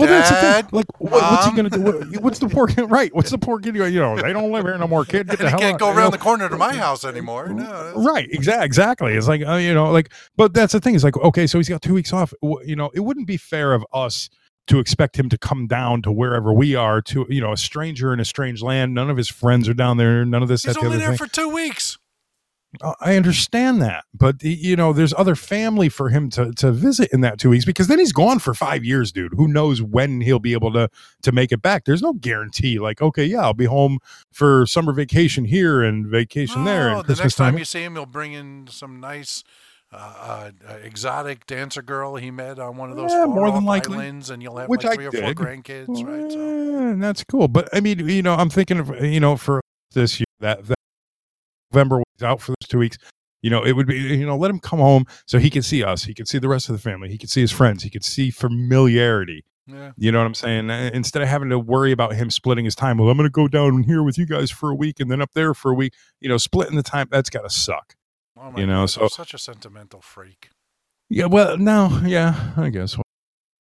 Well, that's the Dad, thing. Like, what, what's he gonna do? What- what's the poor kid? Right? What's the poor kid? You know, they don't live here no more. Kid, get the he hell can't out, go you around know? the corner to my house anymore. No, Right, exactly, exactly. It's like uh, you know, like, but that's the thing. It's like, okay, so he's got two weeks off. You know, it wouldn't be fair of us to expect him to come down to wherever we are to, you know, a stranger in a strange land. None of his friends are down there. None of this. He's that, the only there thing. for two weeks. Uh, I understand that, but you know, there's other family for him to to visit in that two weeks because then he's gone for five years, dude. Who knows when he'll be able to to make it back? There's no guarantee. Like, okay, yeah, I'll be home for summer vacation here and vacation there, and the Christmas next time time. you see him, he'll bring in some nice, uh, uh, uh, exotic dancer girl he met on one of those Yeah, more than likely. islands, and you'll have Which like I three or four did. grandkids, right? So, and that's cool. But I mean, you know, I'm thinking of you know for this year that, that November was out for those two weeks. You know, it would be you know let him come home so he can see us. He can see the rest of the family. He can see his friends. He could see familiarity. yeah. You know what I'm saying? Uh, Instead of having to worry about him splitting his time. Well, I'm going to go down here with you guys for a week and then up there for a week. You know, splitting the time that's got to suck. Oh You know, God, so- such a sentimental freak. Yeah, well, no, yeah, I guess.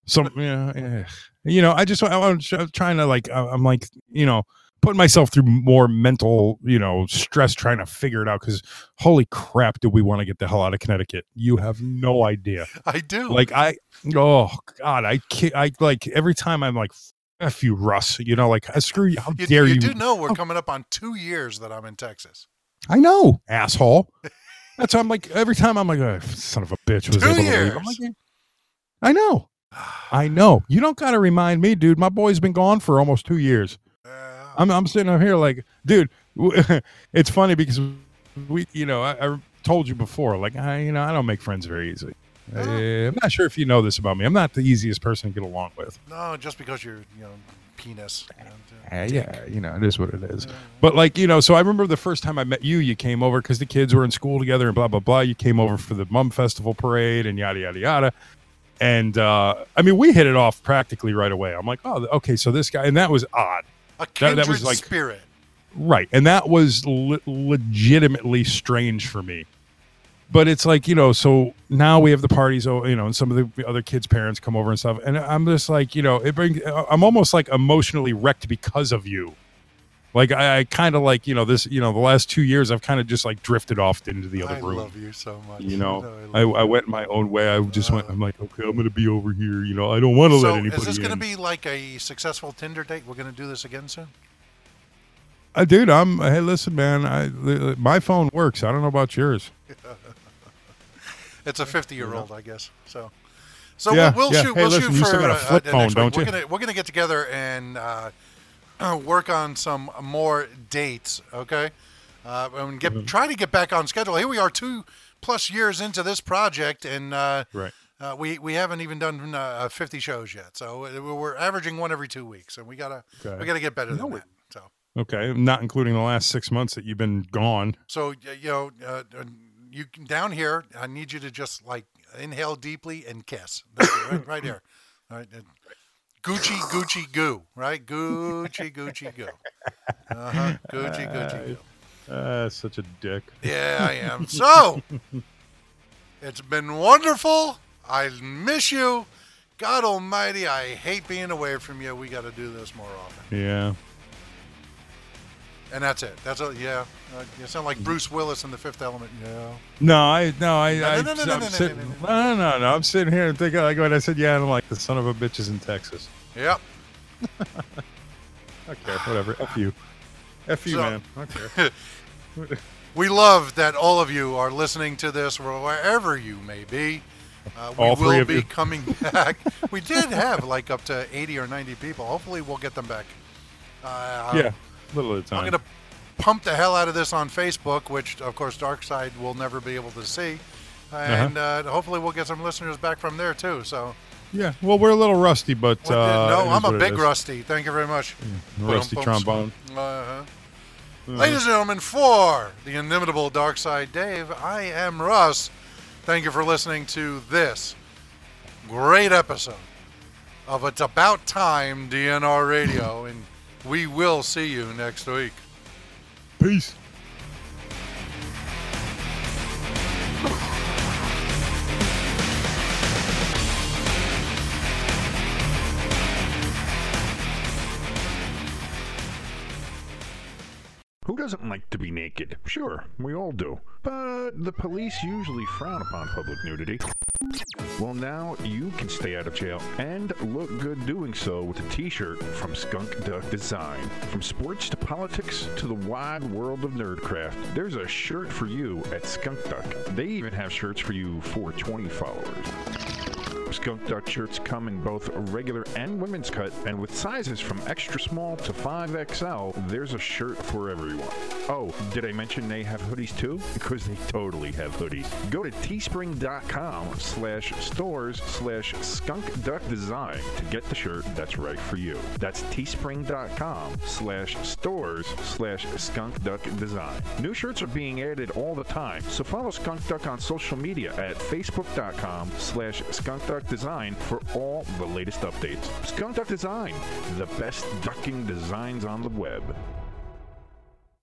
Some, yeah, yeah. You know, I just, I'm trying to like, I'm like, you know, putting myself through more mental, you know, stress trying to figure it out. Because holy crap, do we want to get the hell out of Connecticut? You have no idea. I do. Like I, oh God, I, ca- I like every time I'm like, F you, Russ. You know, like, uh, screw you. How You, dare you you? do know we're coming up on two years that I'm in Texas. I know, asshole. That's why I'm like, every time I'm like, oh, son of a bitch was Two able to leave. years. I'm like, yeah. I know. I know. You don't got to remind me, dude. My boy's been gone for almost two years. I'm, I'm sitting up here like, dude, <laughs> it's funny because we, you know, I, I told you before, like, I, you know, I don't make friends very easily. Uh, I'm not sure if you know this about me. I'm not the easiest person to get along with. no, just because you're, you know, penis. and, uh, Uh, yeah, you know, it is what it is. But like, you know, so I remember the first time I met you, you came over because the kids were in school together and blah blah blah. You came over for the Mum Festival parade and yada yada yada. And uh, I mean, we hit it off practically right away. I'm like, oh, okay, so this guy, and that was odd, A that kindred was like- spirit. right? And that was le- legitimately strange for me. But it's like you know, so now we have the parties, oh, you know, and some of the other kids' parents come over and stuff, and I'm just like, you know, it brings. I'm almost like emotionally wrecked because of you. Like I, I kind of like you know this, you know, the last two years I've kind of just like drifted off into the other I room. love you so much. You know, <laughs> No, I, love I went my own way. I just went. I'm like, okay, I'm gonna be over here. You know, I don't want to you. let So anybody is this going to in. be like a successful Tinder date? We're going to do this again soon. Uh, dude, I'm. Hey, listen, man. I my phone works. I don't know about yours. <laughs> It's a 50 year old, I guess. So, so Yeah, we'll, we'll yeah. shoot. Hey, we'll listen, shoot you for still got a uh, flip uh, phone, next don't We're you? gonna we're gonna get together and uh, work on some more dates. Okay, uh, and get Mm-hmm. try to get back on schedule. Here we are, two plus years into this project, and uh, Right. uh, we we haven't even done uh, 50 shows yet. So uh, we're averaging one every two weeks, and we gotta Okay. we gotta get better than that. So. Okay, not including the last six months that you've been gone. So you know, uh, uh, you down here. I need you to just like inhale deeply and kiss. Right, right <laughs> here. All right. Gucci, Gucci, goo. Right. Gucci, Gucci, goo. Uh huh. Gucci, Gucci, goo. Uh, such a dick. Yeah, I am. So <laughs> it's been wonderful. I miss you. God Almighty, I hate being away from you. We got to do this more often. Yeah. And that's it. That's a yeah. Uh, you sound like Bruce Willis in The Fifth Element. Yeah. No, I no, I, No, I no, no, no, no, sitting, no, no, no, no, no, I'm sitting here and thinking like when I said yeah, and I'm like the son of a bitch is in Texas. Yep. <laughs> Okay, whatever. F you, F you, So- man. Okay. <laughs> We love that all of you are listening to this wherever you may be. Uh, we All will be you. coming <laughs> back. we did have like up to 80 or 90 people. Hopefully, we'll get them back. Uh, yeah, little at a time. I'm going to pump the hell out of this on Facebook, which, of course, Darkside will never be able to see. And uh hopefully, we'll get some listeners back from there, too. So, yeah, well, we're a little rusty, but uh, no, I'm a big rusty. Thank you very much. rusty Boom, boom, trombone. Uh-huh. Ladies and gentlemen, for the inimitable Dark Side Dave, I am Russ. Thank you for listening to this great episode of It's About Time DNR Radio, and we will see you next week. Peace. Doesn't like to be naked? Sure, we all do. But the police usually frown upon public nudity. Well, now you can stay out of jail and look good doing so with a t shirt from Skunk Duck Design. From sports to politics to the wide world of nerdcraft, there's a shirt for you at Skunk Duck. They even have shirts for you 420 followers. Skunk Duck shirts come in both regular and women's cut, and with sizes from extra small to 5XL, there's a shirt for everyone. Oh, did I mention they have hoodies too? Because they totally have hoodies. Go to teespring.com slash stores slash skunk duck design to get the shirt that's right for you. That's teespring.com slash stores slash skunk duck design. New shirts are being added all the time, so follow Skunk Duck on social media at facebook.com slash skunk duck design for all the latest updates. Skunk Duck Design, the best ducking designs on the web.